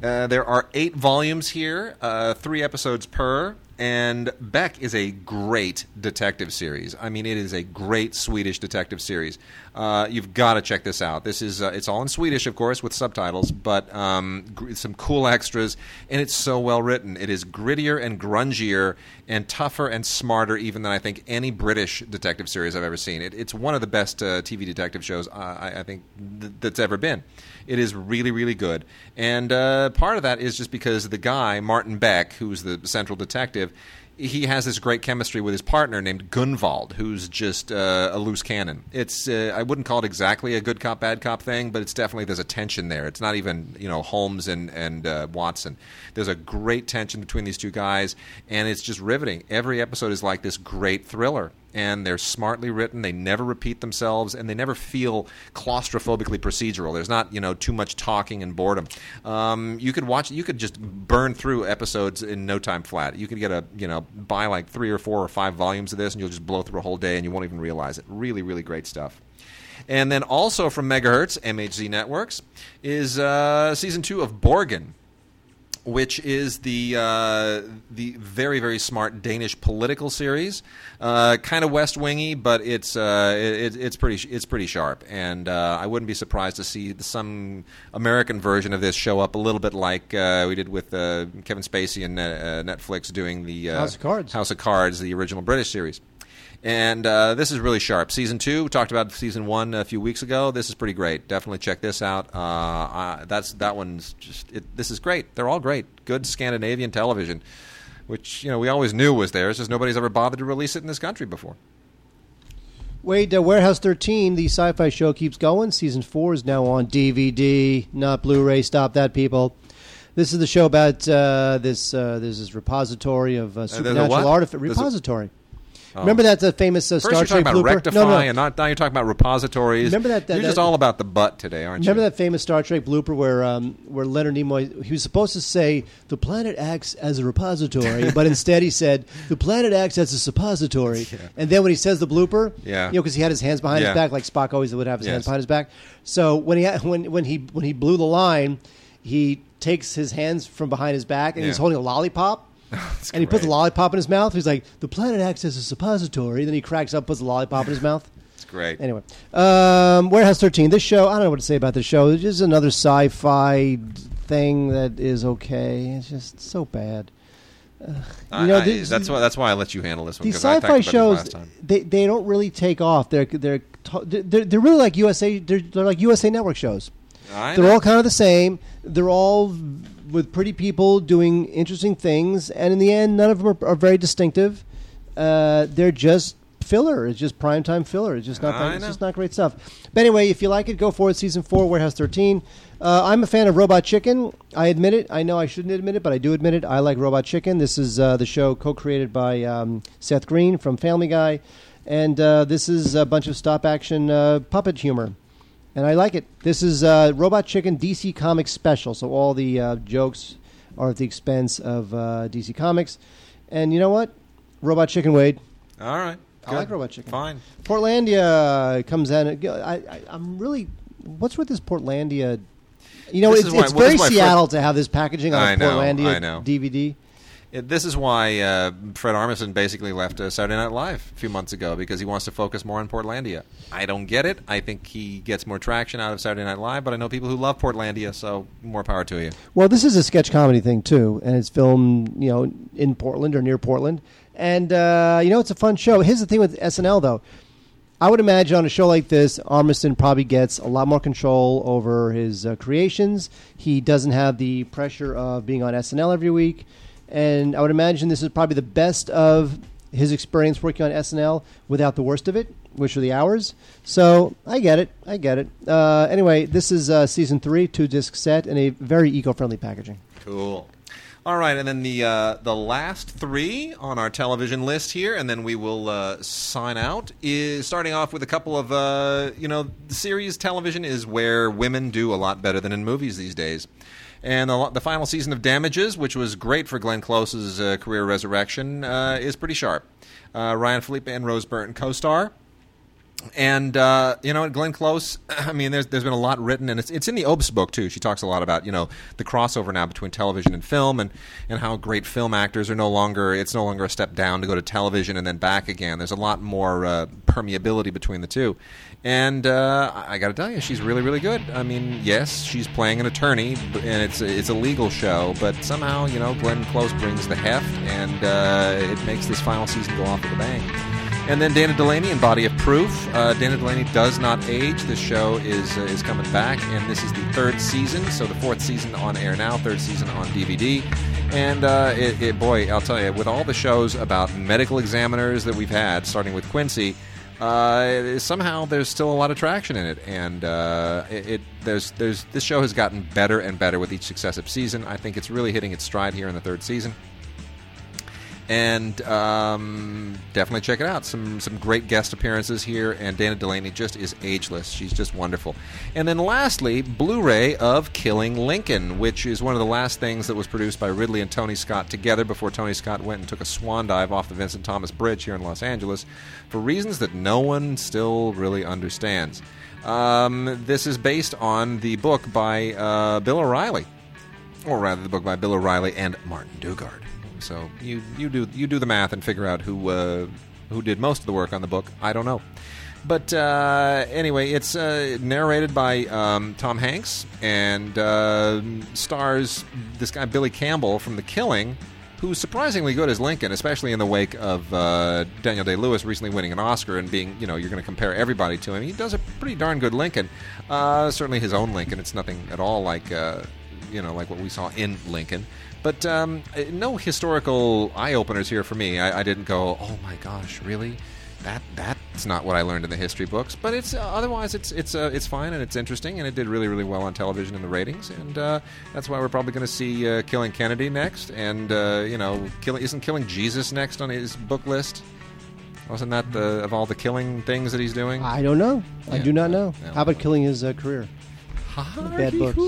Uh, there are eight volumes here, uh, three episodes per, and Beck is a great detective series. I mean, it is a great Swedish detective series. Uh, you've got to check this out. This is uh, it's all in Swedish, of course, with subtitles, but um, gr- some cool extras, and it's so well written. It is grittier and grungier and tougher and smarter, even than I think any British detective series I've ever seen. It, it's one of the best uh, TV detective shows I, I think th- that's ever been. It is really, really good. And uh, part of that is just because the guy, Martin Beck, who's the central detective, he has this great chemistry with his partner named Gunvald, who's just uh, a loose cannon. It's uh, I wouldn't call it exactly a good cop bad cop thing, but it's definitely there's a tension there. It's not even you know Holmes and and uh, Watson. There's a great tension between these two guys, and it's just riveting. Every episode is like this great thriller and they're smartly written. They never repeat themselves, and they never feel claustrophobically procedural. There's not you know too much talking and boredom. Um, you could watch. You could just burn through episodes in no time flat. You could get a you know buy like three or four or five volumes of this, and you'll just blow through a whole day, and you won't even realize it. Really, really great stuff. And then also from Megahertz, MHZ Networks, is uh, season two of Borgen which is the uh, the very very smart Danish political series, uh, kind of West Wingy, but it's uh, it, it's pretty it's pretty sharp, and uh, I wouldn't be surprised to see some American version of this show up a little bit like uh, we did with uh, Kevin Spacey and Netflix doing the House of Cards, House of Cards, the original British series. And uh, this is really sharp. Season two, we talked about season one a few weeks ago. This is pretty great. Definitely check this out. Uh, uh, that's that one's just. It, this is great. They're all great. Good Scandinavian television, which you know we always knew was there. It's just nobody's ever bothered to release it in this country before. Wait, uh, Warehouse 13, the sci fi show keeps going. Season 4 is now on DVD, not Blu ray. Stop that, people. This is the show about uh, this. Uh, there's this repository of uh, supernatural artifacts. Repository. Oh. Remember that the famous uh, Star Trek blooper? Rectify, no, no. and not, now you're talking about repositories. Remember that? that you're that, just all about the butt today, aren't remember you? Remember that famous Star Trek blooper where um, where Leonard Nimoy he was supposed to say the planet acts as a repository, but instead he said the planet acts as a suppository. And then when he says the blooper, yeah, you know, because he had his hands behind yeah. his back, like Spock always would have his yes. hands behind his back. So when he when when he when he blew the line, he takes his hands from behind his back and yeah. he's holding a lollipop and he puts a lollipop in his mouth. He's like, the planet acts as a suppository. Then he cracks up, puts a lollipop in his mouth. It's great. Anyway, um, Warehouse 13. This show, I don't know what to say about this show. It's just another sci fi thing that is okay. It's just so bad. Uh, you know, I, that's why that's why I let you handle this one. These sci-fi shows, they they don't really take off. They're they're they're, they're really like USA. They're, they're like USA Network shows. I they're know. all kind of the same. They're all with pretty people doing interesting things, and in the end, none of them are, are very distinctive. Uh, they're just filler. It's just primetime filler. It's just not. That, it's just not great stuff. But anyway, if you like it, go for it. Season four, Warehouse thirteen. Uh, I'm a fan of Robot Chicken. I admit it. I know I shouldn't admit it, but I do admit it. I like Robot Chicken. This is uh, the show co-created by um, Seth Green from Family Guy, and uh, this is a bunch of stop-action uh, puppet humor and I like it. This is uh, Robot Chicken DC Comics special, so all the uh, jokes are at the expense of uh, DC Comics. And you know what? Robot Chicken Wade. All right. I like Robot Chicken. Fine. Portlandia comes in. I, I, I'm really. What's with this Portlandia? You know, This it's, is why- it's well, this very is my Seattle to have this packaging on I a know, Portlandia I know. DVD. It, this is why uh, Fred Armisen basically left uh, Saturday Night Live a few months ago because he wants to focus more on Portlandia. I don't get it. I think he gets more traction out of Saturday Night Live, but I know people who love Portlandia, so more power to you. Well, this is a sketch comedy thing too, and it's filmed, you know, in Portland or near Portland, and uh, you know, it's a fun show. Here's the thing with SNL though. I would imagine on a show like this, Armisen probably gets a lot more control over his uh, creations. He doesn't have the pressure of being on SNL every week, and I would imagine this is probably the best of his experience working on SNL without the worst of it, which are the hours. So I get it. I get it. Uh, anyway, this is uh, season three, two disc set, and a very eco-friendly packaging. Cool. All right, and then the uh, the last three on our television list here, and then we will uh, sign out. Is starting off with a couple of uh, you know, the series television is where women do a lot better than in movies these days. And the, the final season of Damages, which was great for Glenn Close's uh, career resurrection, uh, is pretty sharp. Uh, Ryan Phillippe and Rose Byrne co-star. And uh, you know, Glenn Close. I mean, there's there's been a lot written, and it's it's in the Obst book too. She talks a lot about you know the crossover now between television and film, and and how great film actors are no longer. It's no longer a step down to go to television and then back again. There's a lot more uh, permeability between the two, and uh, I got to tell you, she's really really good. I mean, yes, she's playing an attorney, and it's it's a legal show, but somehow you know Glenn Close brings the heft, and uh, it makes this final season go off with a bang. And then Dana Delany in Body of Proof. Uh, Dana Delany does not age. This show is uh, is coming back, and this is the third season. So the fourth season on air now, third season on DVD. And uh, it, it, boy, I'll tell you, with all the shows about medical examiners that we've had, starting with Quincy, uh, somehow there's still a lot of traction in it, and uh, it, it there's there's this show has gotten better and better with each successive season. I think it's really hitting its stride here in the third season. And um, definitely check it out. Some some great guest appearances here, and Dana Delany just is ageless. She's just wonderful. And then lastly, Blu-ray of Killing Lincoln, which is one of the last things that was produced by Ridley and Tony Scott together before Tony Scott went and took a swan dive off the Vincent Thomas Bridge here in Los Angeles for reasons that no one still really understands. Um, this is based on the book by uh, Bill O'Reilly, or rather, the book by Bill O'Reilly and Martin Dugard. So you you do you do the math and figure out who uh, who did most of the work on the book. I don't know. But uh, anyway, it's uh, narrated by um, Tom Hanks and uh, stars this guy Billy Campbell from The Killing, who's surprisingly good as Lincoln, especially in the wake of uh, Daniel Day Lewis recently winning an Oscar and being, you know, you're going to compare everybody to him. He does a pretty darn good Lincoln. Uh, certainly his own Lincoln. It's nothing at all like, uh, you know, like what we saw in Lincoln. But um, no historical eye openers here for me. I, I, didn't go, oh my gosh, really? That that's not what I learned in the history books. But it's uh, otherwise it's it's uh, it's fine and it's interesting and it did really really well on television in the ratings and uh, that's why we're probably going to see uh, Killing Kennedy next and uh, you know killing isn't Killing Jesus next on his book list. Wasn't that the, of all the killing things that he's doing? I don't know. Yeah. I do not know. Yeah. How about killing his uh, career? Bad books.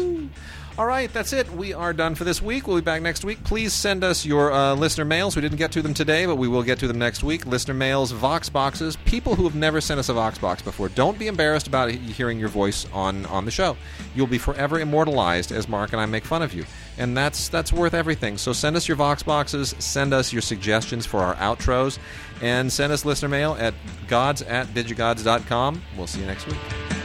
All right, that's it. We are done for this week. We'll be back next week. Please send us your uh, listener mails. We didn't get to them today, but we will get to them next week. Listener mails, Vox boxes, people who have never sent us a Vox box before. Don't be embarrassed about hearing your voice on, on the show. You'll be forever immortalized as Mark and I make fun of you. And that's that's worth everything. So send us your Vox boxes, send us your suggestions for our outros, and send us listener mail at gods at digigods.com. We'll see you next week.